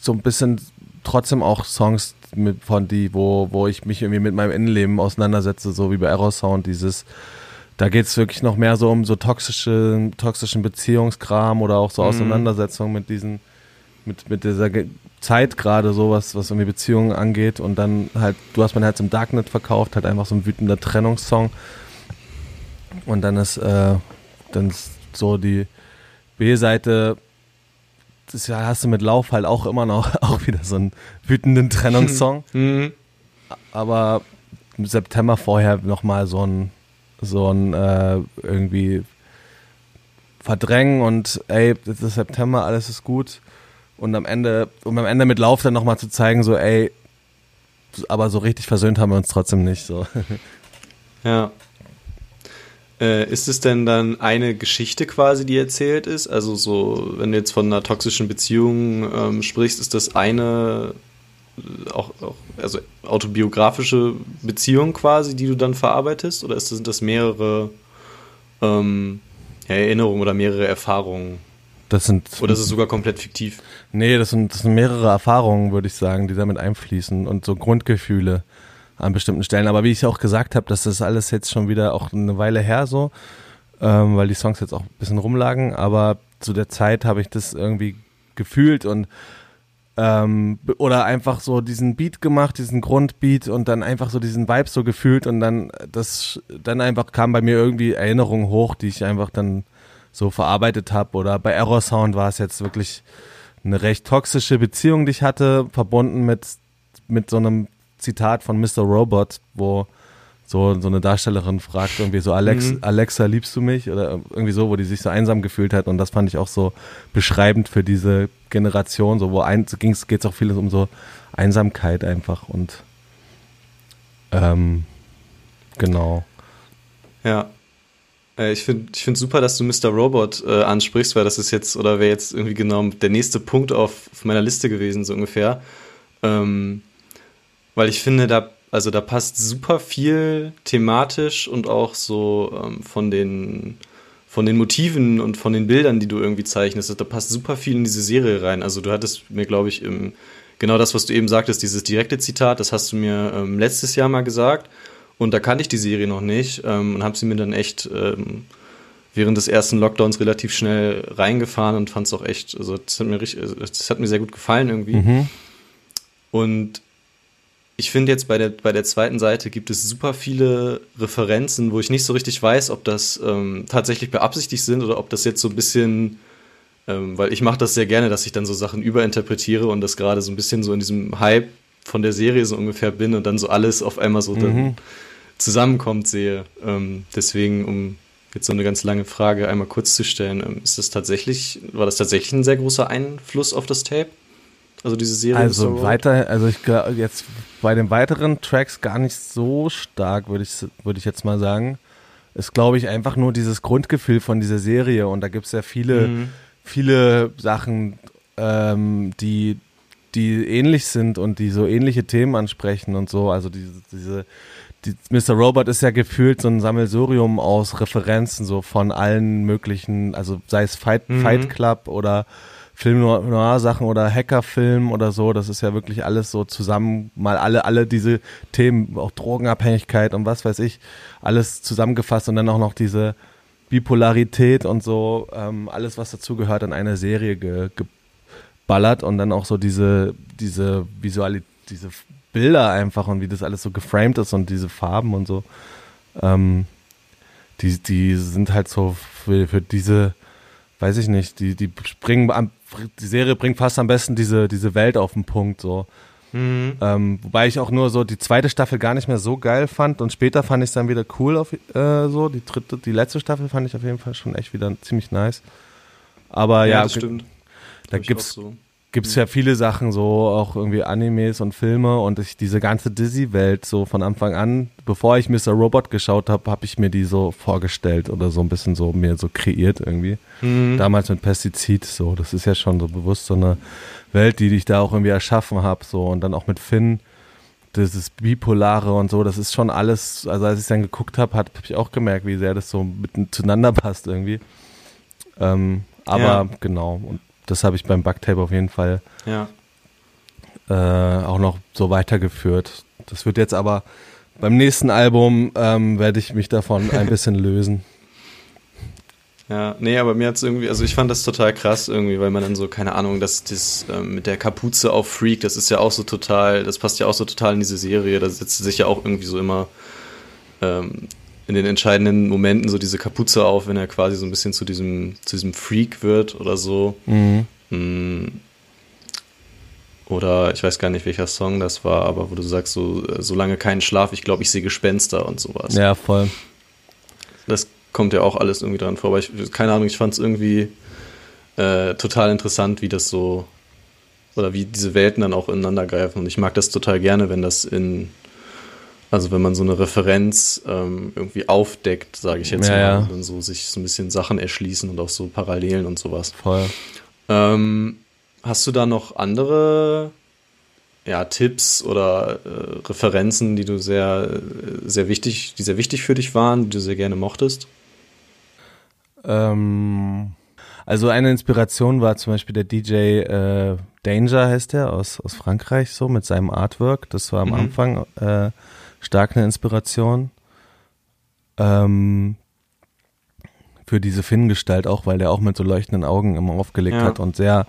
so ein bisschen trotzdem auch Songs mit, von die, wo, wo ich mich irgendwie mit meinem Innenleben auseinandersetze, so wie bei Error Sound, dieses, da geht es wirklich noch mehr so um so toxische, toxischen Beziehungskram oder auch so mhm. Auseinandersetzungen mit diesen, mit, mit dieser Zeit gerade so, was, was irgendwie Beziehungen angeht und dann halt, du hast mein Herz im Darknet verkauft, halt einfach so ein wütender Trennungssong und dann ist, äh, dann ist so die B-Seite das hast du mit Lauf halt auch immer noch auch wieder so einen wütenden Trennungssong. Mhm. Aber im September vorher nochmal so ein, so ein äh, irgendwie verdrängen und ey, das ist September, alles ist gut. Und am Ende, um am Ende mit Lauf dann nochmal zu zeigen, so ey, aber so richtig versöhnt haben wir uns trotzdem nicht. So. Ja. Äh, ist es denn dann eine Geschichte quasi, die erzählt ist? Also so, wenn du jetzt von einer toxischen Beziehung ähm, sprichst, ist das eine auch, auch, also autobiografische Beziehung quasi, die du dann verarbeitest? Oder ist das, sind das mehrere ähm, Erinnerungen oder mehrere Erfahrungen? Das sind, oder ist es sogar komplett fiktiv? Nee, das sind, das sind mehrere Erfahrungen, würde ich sagen, die damit einfließen und so Grundgefühle an bestimmten Stellen. Aber wie ich auch gesagt habe, das ist alles jetzt schon wieder auch eine Weile her so, ähm, weil die Songs jetzt auch ein bisschen rumlagen. Aber zu der Zeit habe ich das irgendwie gefühlt und ähm, oder einfach so diesen Beat gemacht, diesen Grundbeat und dann einfach so diesen Vibe so gefühlt und dann das dann einfach kam bei mir irgendwie Erinnerungen hoch, die ich einfach dann so verarbeitet habe oder bei Error Sound war es jetzt wirklich eine recht toxische Beziehung, die ich hatte, verbunden mit mit so einem Zitat von Mr. Robot, wo so, so eine Darstellerin fragt irgendwie so, Alex, mhm. Alexa, liebst du mich? Oder irgendwie so, wo die sich so einsam gefühlt hat. Und das fand ich auch so beschreibend für diese Generation, so wo ein, geht es auch vieles um so Einsamkeit einfach und ähm, genau. Ja. Äh, ich finde ich find super, dass du Mr. Robot äh, ansprichst, weil das ist jetzt, oder wäre jetzt irgendwie genau der nächste Punkt auf, auf meiner Liste gewesen, so ungefähr. Ähm, weil ich finde, da, also da passt super viel thematisch und auch so ähm, von den von den Motiven und von den Bildern, die du irgendwie zeichnest, da passt super viel in diese Serie rein. Also du hattest mir, glaube ich, im, genau das, was du eben sagtest, dieses direkte Zitat, das hast du mir ähm, letztes Jahr mal gesagt. Und da kannte ich die Serie noch nicht ähm, und habe sie mir dann echt ähm, während des ersten Lockdowns relativ schnell reingefahren und fand es auch echt, also das hat mir richtig, das hat mir sehr gut gefallen irgendwie. Mhm. Und ich finde jetzt bei der, bei der zweiten Seite gibt es super viele Referenzen, wo ich nicht so richtig weiß, ob das ähm, tatsächlich beabsichtigt sind oder ob das jetzt so ein bisschen, ähm, weil ich mache das sehr gerne, dass ich dann so Sachen überinterpretiere und das gerade so ein bisschen so in diesem Hype von der Serie so ungefähr bin und dann so alles auf einmal so mhm. zusammenkommt sehe. Ähm, deswegen, um jetzt so eine ganz lange Frage einmal kurz zu stellen, ähm, ist das tatsächlich, war das tatsächlich ein sehr großer Einfluss auf das Tape? Also diese Serie. Also weiter, also ich glaube jetzt bei den weiteren Tracks gar nicht so stark, würde ich, würde ich jetzt mal sagen. Ist, glaube ich, einfach nur dieses Grundgefühl von dieser Serie und da gibt es ja viele, mhm. viele Sachen, ähm, die, die ähnlich sind und die so ähnliche Themen ansprechen und so. Also diese, diese die, Mr. Robot ist ja gefühlt so ein Sammelsurium aus Referenzen, so von allen möglichen, also sei es Fight, mhm. Fight Club oder Film-Noir-Sachen oder Hackerfilm oder so, das ist ja wirklich alles so zusammen, mal alle, alle diese Themen, auch Drogenabhängigkeit und was weiß ich, alles zusammengefasst und dann auch noch diese Bipolarität und so, ähm, alles, was dazugehört, in eine Serie ge, geballert und dann auch so diese, diese Visualität, diese Bilder einfach und wie das alles so geframed ist und diese Farben und so. Ähm, die, die sind halt so für, für diese weiß ich nicht, die, die bringen am, die Serie bringt fast am besten diese, diese Welt auf den Punkt. So. Mhm. Ähm, wobei ich auch nur so die zweite Staffel gar nicht mehr so geil fand und später fand ich es dann wieder cool auf äh, so. Die dritte, die letzte Staffel fand ich auf jeden Fall schon echt wieder ziemlich nice. Aber ja, ja das stimmt. Da gibt's, so gibt es ja viele Sachen, so auch irgendwie Animes und Filme und ich, diese ganze Dizzy-Welt so von Anfang an, bevor ich Mr. Robot geschaut habe, habe ich mir die so vorgestellt oder so ein bisschen so mir so kreiert irgendwie. Mhm. Damals mit Pestizid, so, das ist ja schon so bewusst so eine Welt, die ich da auch irgendwie erschaffen habe, so und dann auch mit Finn, dieses Bipolare und so, das ist schon alles, also als ich dann geguckt habe, habe ich auch gemerkt, wie sehr das so miteinander passt irgendwie. Ähm, aber ja. genau, und das habe ich beim Bugtape auf jeden Fall ja. äh, auch noch so weitergeführt. Das wird jetzt aber beim nächsten Album ähm, werde ich mich davon ein bisschen lösen. Ja, nee, aber mir hat es irgendwie, also ich fand das total krass irgendwie, weil man dann so, keine Ahnung, das, das ähm, mit der Kapuze auf Freak, das ist ja auch so total, das passt ja auch so total in diese Serie, da setzt sich ja auch irgendwie so immer ähm, in den entscheidenden Momenten so diese Kapuze auf, wenn er quasi so ein bisschen zu diesem, zu diesem Freak wird oder so. Mhm. Mm. Oder ich weiß gar nicht, welcher Song das war, aber wo du sagst, so, äh, solange keinen Schlaf, ich glaube, ich sehe Gespenster und sowas. Ja, voll. Das kommt ja auch alles irgendwie dran vor. Aber ich, keine Ahnung, ich fand es irgendwie äh, total interessant, wie das so, oder wie diese Welten dann auch ineinander greifen. Und ich mag das total gerne, wenn das in, also wenn man so eine Referenz ähm, irgendwie aufdeckt, sage ich jetzt ja, mal, ja. und dann so sich so ein bisschen Sachen erschließen und auch so Parallelen und sowas. Voll. Ähm, hast du da noch andere ja, Tipps oder äh, Referenzen, die du sehr, äh, sehr wichtig, die sehr wichtig für dich waren, die du sehr gerne mochtest? Ähm, also eine Inspiration war zum Beispiel der DJ äh, Danger heißt der aus, aus Frankreich so mit seinem Artwork. Das war am mhm. Anfang äh, stark eine Inspiration. Ähm, für diese Finn-Gestalt auch, weil der auch mit so leuchtenden Augen immer aufgelegt ja. hat und sehr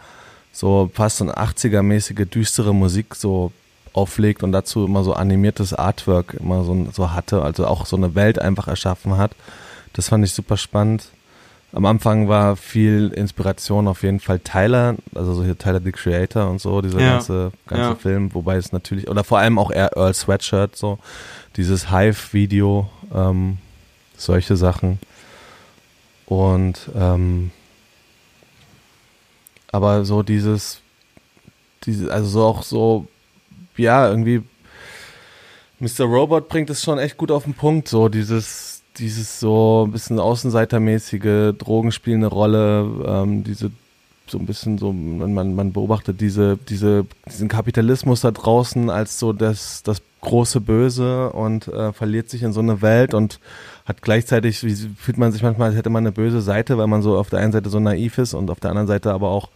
so fast so eine 80er-mäßige düstere Musik so auflegt und dazu immer so animiertes Artwork immer so, so hatte, also auch so eine Welt einfach erschaffen hat. Das fand ich super spannend am Anfang war viel Inspiration auf jeden Fall Tyler, also so hier Tyler the Creator und so, dieser ja. ganze, ganze ja. Film, wobei es natürlich, oder vor allem auch Earl Sweatshirt, so, dieses Hive-Video, ähm, solche Sachen. Und, ähm, aber so dieses, diese, also so auch so, ja, irgendwie, Mr. Robot bringt es schon echt gut auf den Punkt, so dieses, dieses so ein bisschen außenseitermäßige Drogen spielen eine Rolle, ähm, diese so ein bisschen so, man, man beobachtet diese, diese, diesen Kapitalismus da draußen als so das, das große Böse und äh, verliert sich in so eine Welt und hat gleichzeitig, wie fühlt man sich manchmal, als hätte man eine böse Seite, weil man so auf der einen Seite so naiv ist und auf der anderen Seite aber auch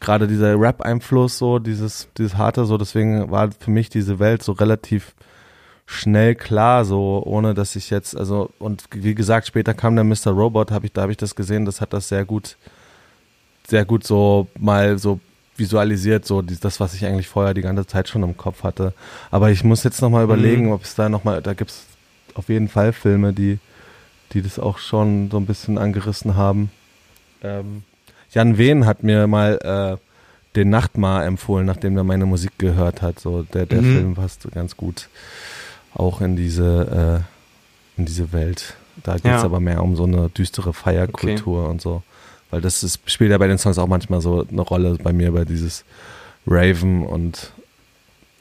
gerade dieser Rap-Einfluss so, dieses, dieses harte so, deswegen war für mich diese Welt so relativ schnell klar, so ohne dass ich jetzt, also und wie gesagt, später kam der Mr. Robot, habe ich, da habe ich das gesehen, das hat das sehr gut, sehr gut so mal so visualisiert, so das, was ich eigentlich vorher die ganze Zeit schon im Kopf hatte. Aber ich muss jetzt nochmal überlegen, mhm. ob es da nochmal, da gibt es auf jeden Fall Filme, die, die das auch schon so ein bisschen angerissen haben. Ähm, Jan Wehn hat mir mal äh, den Nachtmar empfohlen, nachdem er meine Musik gehört hat. So der, der mhm. Film passt ganz gut auch in diese, äh, in diese Welt. Da geht es ja. aber mehr um so eine düstere Feierkultur okay. und so. Weil das ist, spielt ja bei den Songs auch manchmal so eine Rolle bei mir, bei dieses Raven und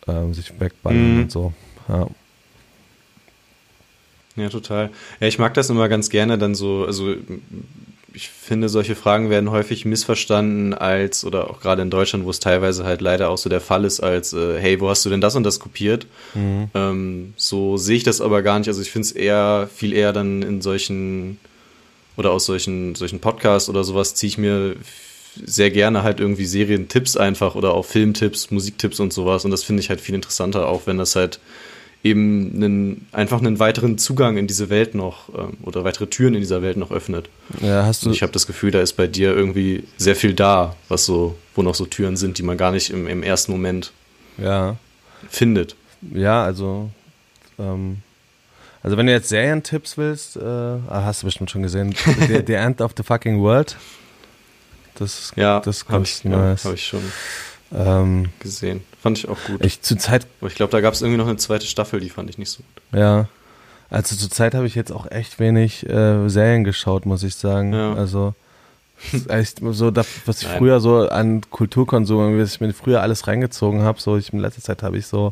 äh, sich wegballern mhm. und so. Ja. Ja, total. Ja, ich mag das immer ganz gerne dann so, also ich finde, solche Fragen werden häufig missverstanden als, oder auch gerade in Deutschland, wo es teilweise halt leider auch so der Fall ist, als, äh, hey, wo hast du denn das und das kopiert? Mhm. Ähm, so sehe ich das aber gar nicht. Also ich finde es eher, viel eher dann in solchen, oder aus solchen, solchen Podcasts oder sowas ziehe ich mir sehr gerne halt irgendwie Serientipps einfach oder auch Filmtipps, Musiktipps und sowas. Und das finde ich halt viel interessanter, auch wenn das halt eben einen, einfach einen weiteren Zugang in diese Welt noch ähm, oder weitere Türen in dieser Welt noch öffnet. Ja, hast du. Und ich habe das Gefühl, da ist bei dir irgendwie sehr viel da, was so, wo noch so Türen sind, die man gar nicht im, im ersten Moment ja. findet. Ja, also ähm, also wenn du jetzt Serientipps willst, äh, ah, hast du bestimmt schon gesehen, the, the, End of the Fucking World. Das, ja, das habe ich, nice. ja, hab ich schon ähm, gesehen. Fand ich auch gut. Ich zur Zeit. Ich glaube, da gab es irgendwie noch eine zweite Staffel, die fand ich nicht so gut. Ja. Also zur Zeit habe ich jetzt auch echt wenig äh, Serien geschaut, muss ich sagen. Ja. Also echt so, das, was ich Nein. früher so an Kulturkonsum, was ich mir früher alles reingezogen habe, so ich in letzter Zeit habe ich so,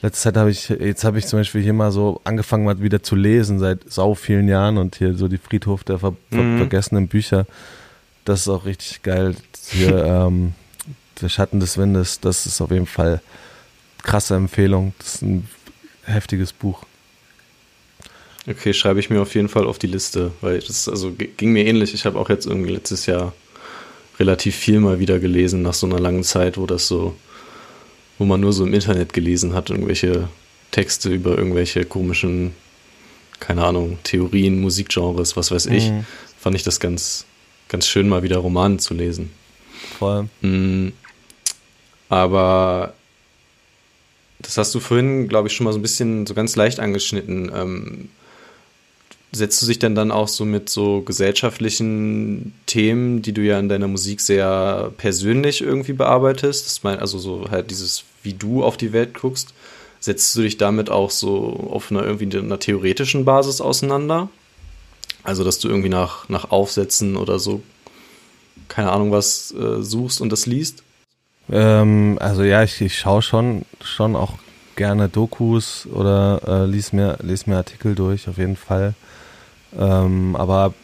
letzte Zeit habe ich, jetzt habe ich zum Beispiel hier mal so angefangen mal wieder zu lesen seit sau vielen Jahren und hier so die Friedhof der ver mhm. vergessenen Bücher. Das ist auch richtig geil. Hier, ähm, der Schatten des Windes, das ist auf jeden Fall krasse Empfehlung. Das ist ein heftiges Buch. Okay, schreibe ich mir auf jeden Fall auf die Liste, weil das also ging mir ähnlich. Ich habe auch jetzt irgendwie letztes Jahr relativ viel mal wieder gelesen nach so einer langen Zeit, wo das so, wo man nur so im Internet gelesen hat, irgendwelche Texte über irgendwelche komischen, keine Ahnung, Theorien, Musikgenres, was weiß ich. Mhm. Fand ich das ganz, ganz schön, mal wieder Romane zu lesen. Voll. Mhm. Aber das hast du vorhin, glaube ich, schon mal so ein bisschen so ganz leicht angeschnitten. Ähm, setzt du dich denn dann auch so mit so gesellschaftlichen Themen, die du ja in deiner Musik sehr persönlich irgendwie bearbeitest? Das mein, also so halt dieses, wie du auf die Welt guckst, setzt du dich damit auch so auf einer irgendwie einer theoretischen Basis auseinander? Also, dass du irgendwie nach, nach Aufsätzen oder so, keine Ahnung was, äh, suchst und das liest? Ähm, also ja, ich, ich schaue schon, schon auch gerne Dokus oder äh, lies, mir, lies mir Artikel durch, auf jeden Fall. Ähm, aber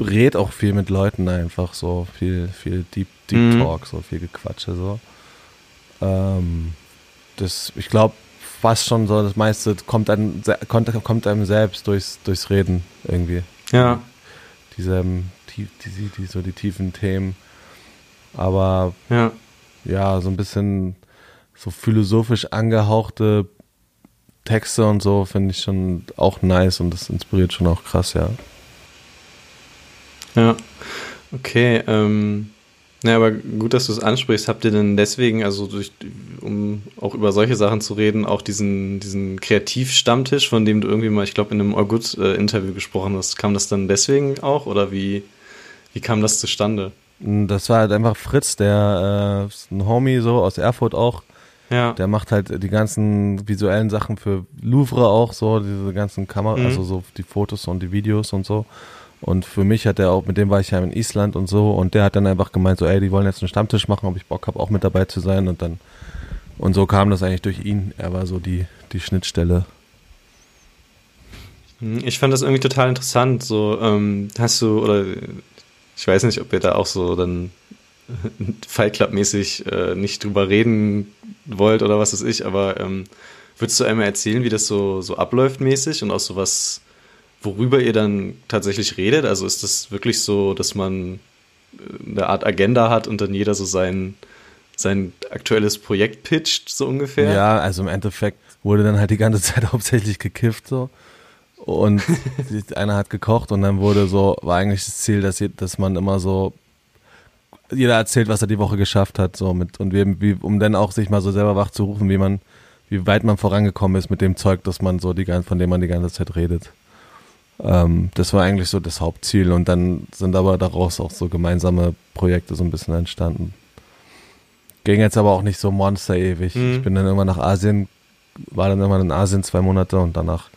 red auch viel mit Leuten einfach so, viel, viel Deep, Deep mhm. Talk, so viel Gequatsche so. Ähm, das, ich glaube, fast schon so, das meiste kommt einem, kommt einem selbst durchs, durchs Reden irgendwie. Ja. Diese, die, die, die, so die tiefen Themen. Aber ja, ja so ein bisschen so philosophisch angehauchte Texte und so finde ich schon auch nice und das inspiriert schon auch krass, ja. Ja, okay. Ähm, na, aber gut, dass du es ansprichst. Habt ihr denn deswegen, also durch, um auch über solche Sachen zu reden, auch diesen, diesen Kreativstammtisch, von dem du irgendwie mal, ich glaube, in einem Orgut-Interview gesprochen hast, kam das dann deswegen auch oder wie, wie kam das zustande? Das war halt einfach Fritz, der äh, ein Homie so aus Erfurt auch, ja. Der macht halt die ganzen visuellen Sachen für Louvre auch so, diese ganzen Kameras, mhm. also so die Fotos und die Videos und so. Und für mich hat er auch, mit dem war ich ja in Island und so, und der hat dann einfach gemeint, so, ey, die wollen jetzt einen Stammtisch machen, ob ich Bock habe, auch mit dabei zu sein. Und dann, und so kam das eigentlich durch ihn. Er war so die, die Schnittstelle. Mhm, ich fand das irgendwie total interessant. So, ähm, hast du, oder ich weiß nicht, ob ihr da auch so dann Fight Club-mäßig äh, nicht drüber reden wollt oder was weiß ich, aber ähm, würdest du einmal erzählen, wie das so, so abläuft mäßig und auch so was, worüber ihr dann tatsächlich redet? Also ist das wirklich so, dass man äh, eine Art Agenda hat und dann jeder so sein, sein aktuelles Projekt pitcht, so ungefähr? Ja, also im Endeffekt wurde dann halt die ganze Zeit hauptsächlich gekifft so. Und einer hat gekocht und dann wurde so, war eigentlich das Ziel, dass, dass man immer so jeder erzählt, was er die Woche geschafft hat, so mit und wie, wie, um dann auch sich mal so selber wach zu rufen, wie man, wie weit man vorangekommen ist mit dem Zeug, dass man so die von dem man die ganze Zeit redet. Ähm, das war eigentlich so das Hauptziel und dann sind aber daraus auch so gemeinsame Projekte so ein bisschen entstanden. Ging jetzt aber auch nicht so monster ewig. Mhm. Ich bin dann irgendwann nach Asien, war dann irgendwann in Asien zwei Monate und danach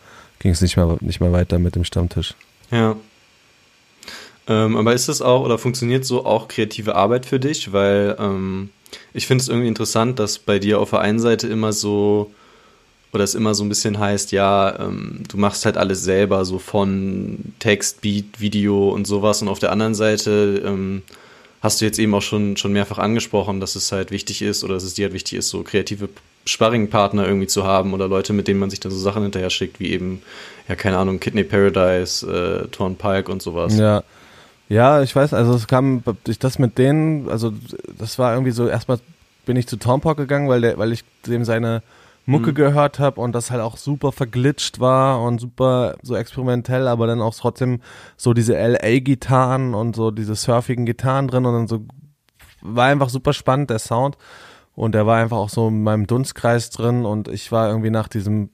ging es nicht mehr, nicht mehr weiter mit dem Stammtisch. Ja. Ähm, aber ist es auch oder funktioniert so auch kreative Arbeit für dich? Weil ähm, ich finde es irgendwie interessant, dass bei dir auf der einen Seite immer so oder es immer so ein bisschen heißt, ja, ähm, du machst halt alles selber, so von Text, Beat, Video und sowas. Und auf der anderen Seite ähm, hast du jetzt eben auch schon, schon mehrfach angesprochen, dass es halt wichtig ist oder dass es dir halt wichtig ist, so kreative Sparringpartner irgendwie zu haben oder Leute, mit denen man sich dann so Sachen hinterher schickt, wie eben, ja, keine Ahnung, Kidney Paradise, äh, Torn Pike und sowas. Ja, ja, ich weiß, also es kam durch das mit denen, also das war irgendwie so, erstmal bin ich zu Tompock gegangen, weil der, weil ich dem seine Mucke mhm. gehört habe und das halt auch super verglitscht war und super so experimentell, aber dann auch trotzdem so diese LA-Gitarren und so diese surfigen Gitarren drin und dann so war einfach super spannend, der Sound. Und der war einfach auch so in meinem Dunstkreis drin und ich war irgendwie nach diesem,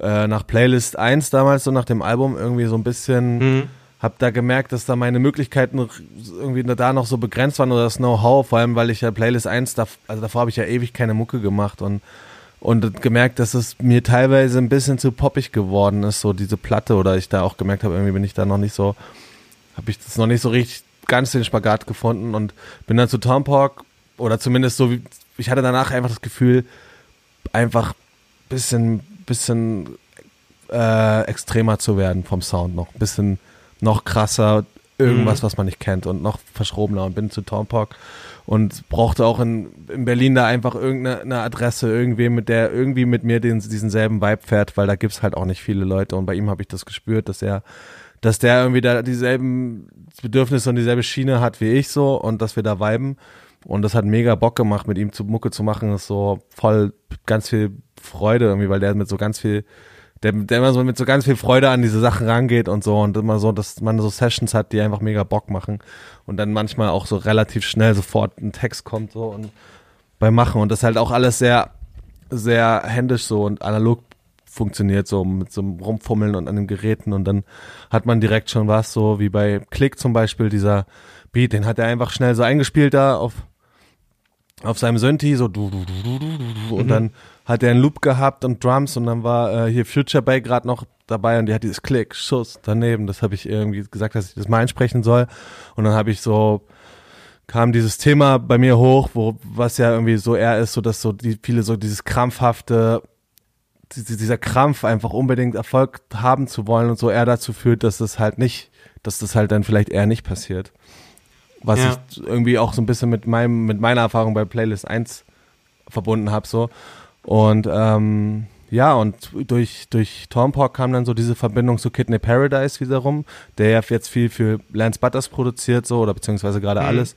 äh, nach Playlist 1 damals, so nach dem Album irgendwie so ein bisschen. Mhm habe da gemerkt, dass da meine Möglichkeiten irgendwie da noch so begrenzt waren oder das Know-how, vor allem weil ich ja Playlist 1, da, also davor habe ich ja ewig keine Mucke gemacht und und gemerkt, dass es mir teilweise ein bisschen zu poppig geworden ist, so diese Platte. Oder ich da auch gemerkt habe, irgendwie bin ich da noch nicht so, habe ich das noch nicht so richtig ganz den Spagat gefunden und bin dann zu Tom Park oder zumindest so, wie, ich hatte danach einfach das Gefühl, einfach bisschen, bisschen äh, extremer zu werden vom Sound noch, ein bisschen noch krasser, irgendwas, mhm. was man nicht kennt und noch verschrobener. Und bin zu Tompork und brauchte auch in, in Berlin da einfach irgendeine Adresse, irgendwem, mit der irgendwie mit mir den, diesen selben Vibe fährt, weil da gibt's halt auch nicht viele Leute und bei ihm habe ich das gespürt, dass er dass der irgendwie da dieselben Bedürfnisse und dieselbe Schiene hat wie ich so und dass wir da viben. Und das hat mega Bock gemacht, mit ihm zu Mucke zu machen. Das ist so voll ganz viel Freude irgendwie, weil der mit so ganz viel, der, der immer so mit so ganz viel Freude an diese Sachen rangeht und so und immer so, dass man so Sessions hat, die einfach mega Bock machen und dann manchmal auch so relativ schnell sofort ein Text kommt so und beim Machen und das halt auch alles sehr, sehr händisch so und analog funktioniert, so mit so einem Rumfummeln und an den Geräten und dann hat man direkt schon was, so wie bei Click zum Beispiel, dieser Beat, den hat er einfach schnell so eingespielt da auf, auf seinem Synthi, so du, du, du, du, du, du, und mhm. dann hat er einen Loop gehabt und Drums und dann war äh, hier Future Bay gerade noch dabei und die hat dieses Klick, Schuss daneben, das habe ich irgendwie gesagt, dass ich das mal einsprechen soll und dann habe ich so kam dieses Thema bei mir hoch, wo was ja irgendwie so eher ist, so dass so die viele so dieses krampfhafte dieser Krampf einfach unbedingt Erfolg haben zu wollen und so eher dazu führt, dass das halt nicht, dass das halt dann vielleicht eher nicht passiert. Was ja. ich irgendwie auch so ein bisschen mit meinem, mit meiner Erfahrung bei Playlist 1 verbunden habe, so. Und ähm, ja, und durch, durch Tormport kam dann so diese Verbindung zu Kidney Paradise wiederum, der ja jetzt viel für Lance Butters produziert, so, oder beziehungsweise gerade mhm. alles.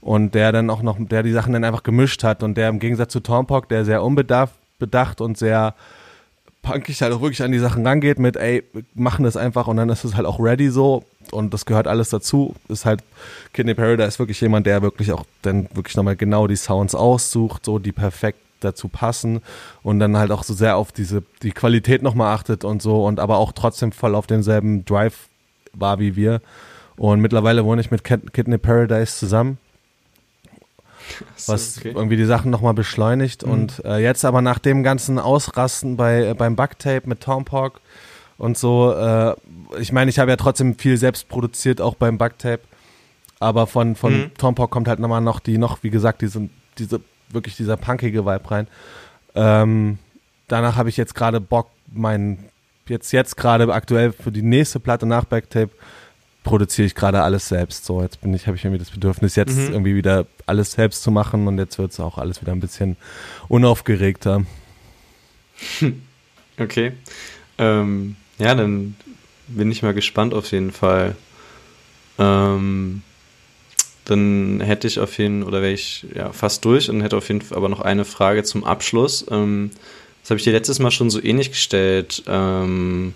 Und der dann auch noch, der die Sachen dann einfach gemischt hat und der im Gegensatz zu Tormport, der sehr unbedarft, bedacht und sehr punkig halt auch wirklich an die Sachen rangeht mit, ey, machen das einfach und dann ist es halt auch ready so und das gehört alles dazu. Ist halt, Kidney Paradise wirklich jemand, der wirklich auch dann wirklich nochmal genau die Sounds aussucht, so die perfekt dazu passen und dann halt auch so sehr auf diese, die Qualität nochmal achtet und so und aber auch trotzdem voll auf denselben Drive war wie wir. Und mittlerweile wohne ich mit Kidney Paradise zusammen so, was okay. irgendwie die Sachen nochmal beschleunigt. Mhm. Und äh, jetzt aber nach dem ganzen Ausrasten bei, äh, beim Bugtape mit Tomahawk und so, äh, ich meine, ich habe ja trotzdem viel selbst produziert, auch beim Bugtape. Aber von, von mhm. Tomahawk kommt halt nochmal noch die, noch, wie gesagt, diese, diese, wirklich dieser punkige Vibe rein. Ähm, danach habe ich jetzt gerade Bock, mein, jetzt, jetzt gerade aktuell für die nächste Platte nach Backtape produziere ich gerade alles selbst. So, jetzt bin ich, habe ich irgendwie das Bedürfnis, jetzt mhm. irgendwie wieder alles selbst zu machen und jetzt wird es auch alles wieder ein bisschen unaufgeregter. Okay. Ähm, ja, dann bin ich mal gespannt auf jeden Fall. Ähm, dann hätte ich auf jeden oder wäre ich ja fast durch und hätte auf jeden Fall aber noch eine Frage zum Abschluss. Ähm, das habe ich dir letztes Mal schon so ähnlich gestellt. Ähm,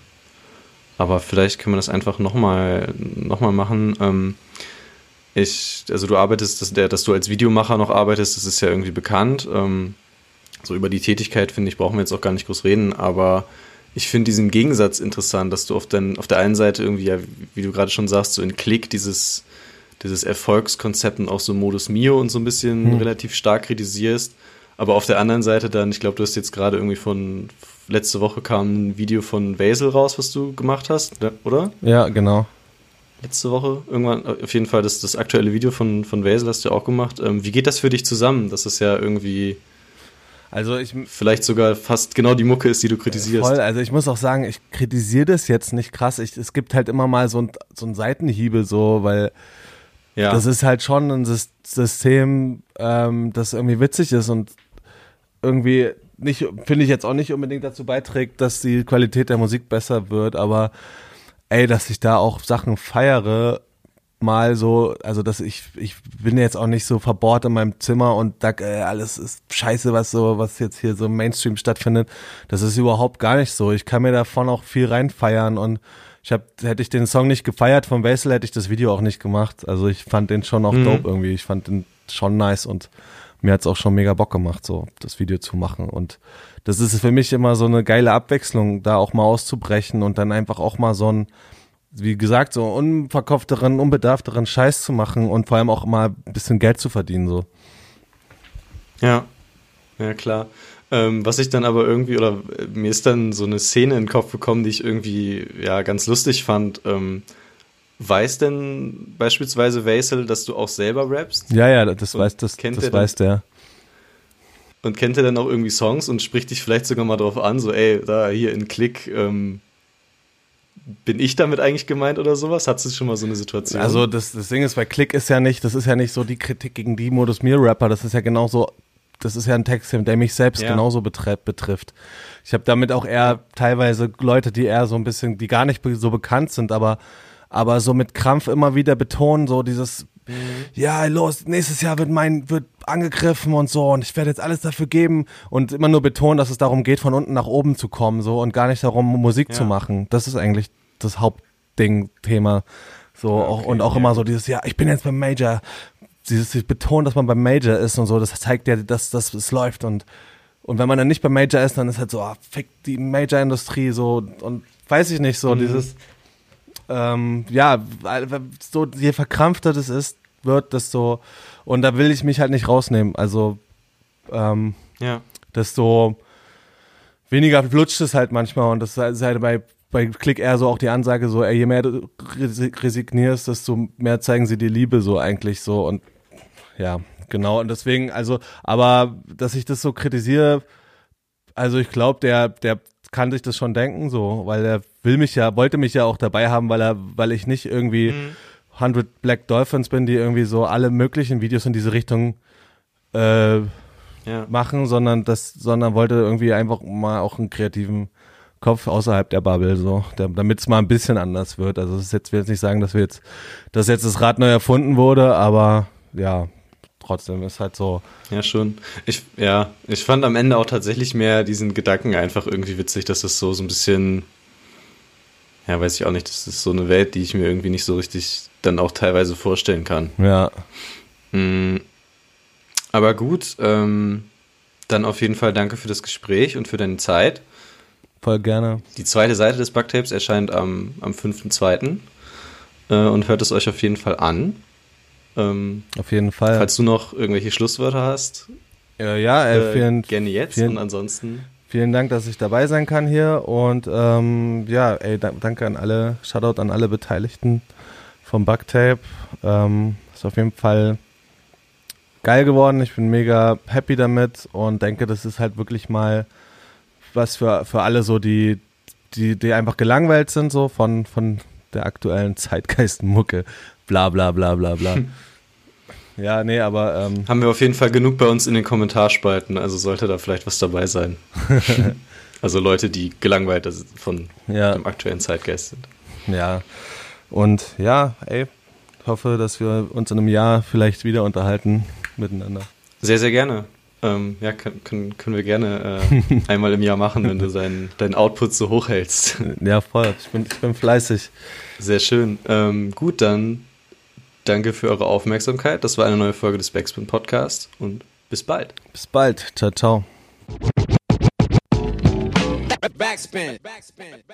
aber vielleicht können wir das einfach nochmal noch mal machen. Ähm, ich, also du arbeitest, dass, der, dass du als Videomacher noch arbeitest, das ist ja irgendwie bekannt. Ähm, so über die Tätigkeit, finde ich, brauchen wir jetzt auch gar nicht groß reden, aber ich finde diesen Gegensatz interessant, dass du auf, den, auf der einen Seite irgendwie, ja, wie du gerade schon sagst, so in Klick dieses, dieses Erfolgskonzept und auch so Modus Mio und so ein bisschen hm. relativ stark kritisierst, aber auf der anderen Seite dann, ich glaube, du hast jetzt gerade irgendwie von, letzte Woche kam ein Video von Vasil raus, was du gemacht hast, ne, oder? Ja, genau. Letzte Woche, irgendwann, auf jeden Fall das, das aktuelle Video von, von Vasil hast du ja auch gemacht. Ähm, wie geht das für dich zusammen? Das ist ja irgendwie. Also ich vielleicht sogar fast genau die Mucke ist, die du kritisierst. Voll, also ich muss auch sagen, ich kritisiere das jetzt nicht krass. Ich, es gibt halt immer mal so ein, so ein Seitenhiebe so, weil ja. das ist halt schon ein System, ähm, das irgendwie witzig ist und irgendwie nicht, finde ich jetzt auch nicht unbedingt dazu beiträgt, dass die Qualität der Musik besser wird, aber ey, dass ich da auch Sachen feiere, mal so, also dass ich, ich bin jetzt auch nicht so verbohrt in meinem Zimmer und sag, ey, alles ist scheiße, was so, was jetzt hier so im Mainstream stattfindet. Das ist überhaupt gar nicht so. Ich kann mir davon auch viel reinfeiern und ich hab, hätte ich den Song nicht gefeiert von Basil, hätte ich das Video auch nicht gemacht. Also ich fand den schon auch mhm. dope irgendwie. Ich fand den schon nice und mir hat's auch schon mega Bock gemacht, so das Video zu machen. Und das ist für mich immer so eine geile Abwechslung, da auch mal auszubrechen und dann einfach auch mal so ein, wie gesagt, so unverkopfteren, unbedarfteren Scheiß zu machen und vor allem auch mal ein bisschen Geld zu verdienen, so. Ja, ja klar. Ähm, was ich dann aber irgendwie, oder äh, mir ist dann so eine Szene in den Kopf gekommen, die ich irgendwie ja ganz lustig fand. Ähm, Weiß denn beispielsweise Vaisel, dass du auch selber rappst? Ja, ja, das und weiß das, kennt das weiß der. Und kennt er dann auch irgendwie Songs und spricht dich vielleicht sogar mal drauf an, so, ey, da hier in Klick, ähm, bin ich damit eigentlich gemeint oder sowas? Hattest du schon mal so eine Situation? Also das, das Ding ist, bei Klick ist ja nicht, das ist ja nicht so die Kritik gegen die Modus Mir Rapper, das ist ja genauso, das ist ja ein Text, der mich selbst ja. genauso betrifft. Ich habe damit auch eher teilweise Leute, die eher so ein bisschen, die gar nicht so bekannt sind, aber aber so mit Krampf immer wieder betonen, so dieses mhm. ja, los, nächstes Jahr wird mein, wird angegriffen und so und ich werde jetzt alles dafür geben und immer nur betonen, dass es darum geht, von unten nach oben zu kommen, so und gar nicht darum, Musik ja. zu machen. Das ist eigentlich das Hauptding, Thema. So, okay, auch, und auch ja. immer so dieses, ja, ich bin jetzt beim Major. Dieses Betonen, dass man beim Major ist und so, das zeigt ja, dass, dass es läuft und, und wenn man dann nicht beim Major ist, dann ist halt so, ah, fick die Major-Industrie so und weiß ich nicht, so mhm. dieses, ähm, ja, so je verkrampfter das ist, wird, desto, und da will ich mich halt nicht rausnehmen. Also, ähm, ja. desto weniger flutscht es halt manchmal und das ist halt bei bei Click eher so auch die Ansage so, ey, je mehr du resignierst, desto mehr zeigen sie dir Liebe so eigentlich so und ja, genau und deswegen also, aber dass ich das so kritisiere, also ich glaube, der der kann sich das schon denken so, weil er will mich ja, wollte mich ja auch dabei haben, weil er, weil ich nicht irgendwie mhm. 100 Black Dolphins bin, die irgendwie so alle möglichen Videos in diese Richtung äh, ja. machen, sondern das, sondern wollte irgendwie einfach mal auch einen kreativen Kopf außerhalb der Bubble, so, damit es mal ein bisschen anders wird. Also es ist jetzt, will jetzt nicht sagen, dass wir jetzt, dass jetzt das Rad neu erfunden wurde, aber ja, trotzdem ist halt so. Ja, schon. Ich, ja, ich fand am Ende auch tatsächlich mehr diesen Gedanken einfach irgendwie witzig, dass das so, so ein bisschen, ja, weiß ich auch nicht, das ist so eine Welt, die ich mir irgendwie nicht so richtig dann auch teilweise vorstellen kann. Ja. Mhm. Aber gut, ähm, dann auf jeden Fall danke für das Gespräch und für deine Zeit. Voll gerne. Die zweite Seite des Bugtapes erscheint am, am 5.2. Äh, und hört es euch auf jeden Fall an. Ähm, auf jeden Fall. Falls du noch irgendwelche Schlusswörter hast. Ja, ja äh, vielen, gerne jetzt vielen, und ansonsten. Vielen Dank, dass ich dabei sein kann hier und ähm, ja, ey, danke an alle, Shoutout an alle Beteiligten vom Bugtape. Ähm, ist auf jeden Fall geil geworden. Ich bin mega happy damit und denke, das ist halt wirklich mal was für, für alle so, die, die, die einfach gelangweilt sind, so von, von der aktuellen Zeitgeistmucke. Bla bla bla bla bla. Ja, nee, aber. Ähm, Haben wir auf jeden Fall genug bei uns in den Kommentarspalten, also sollte da vielleicht was dabei sein. also Leute, die gelangweilt von ja. dem aktuellen Zeitgeist sind. Ja. Und ja, ey, hoffe, dass wir uns in einem Jahr vielleicht wieder unterhalten miteinander. Sehr, sehr gerne. Ähm, ja, können, können wir gerne äh, einmal im Jahr machen, wenn du deinen Output so hoch hältst. Ja, voll. Ich bin, ich bin fleißig. Sehr schön. Ähm, gut, dann danke für eure Aufmerksamkeit. Das war eine neue Folge des Backspin Podcast und bis bald. Bis bald. Ciao, ciao. Backspin. Backspin.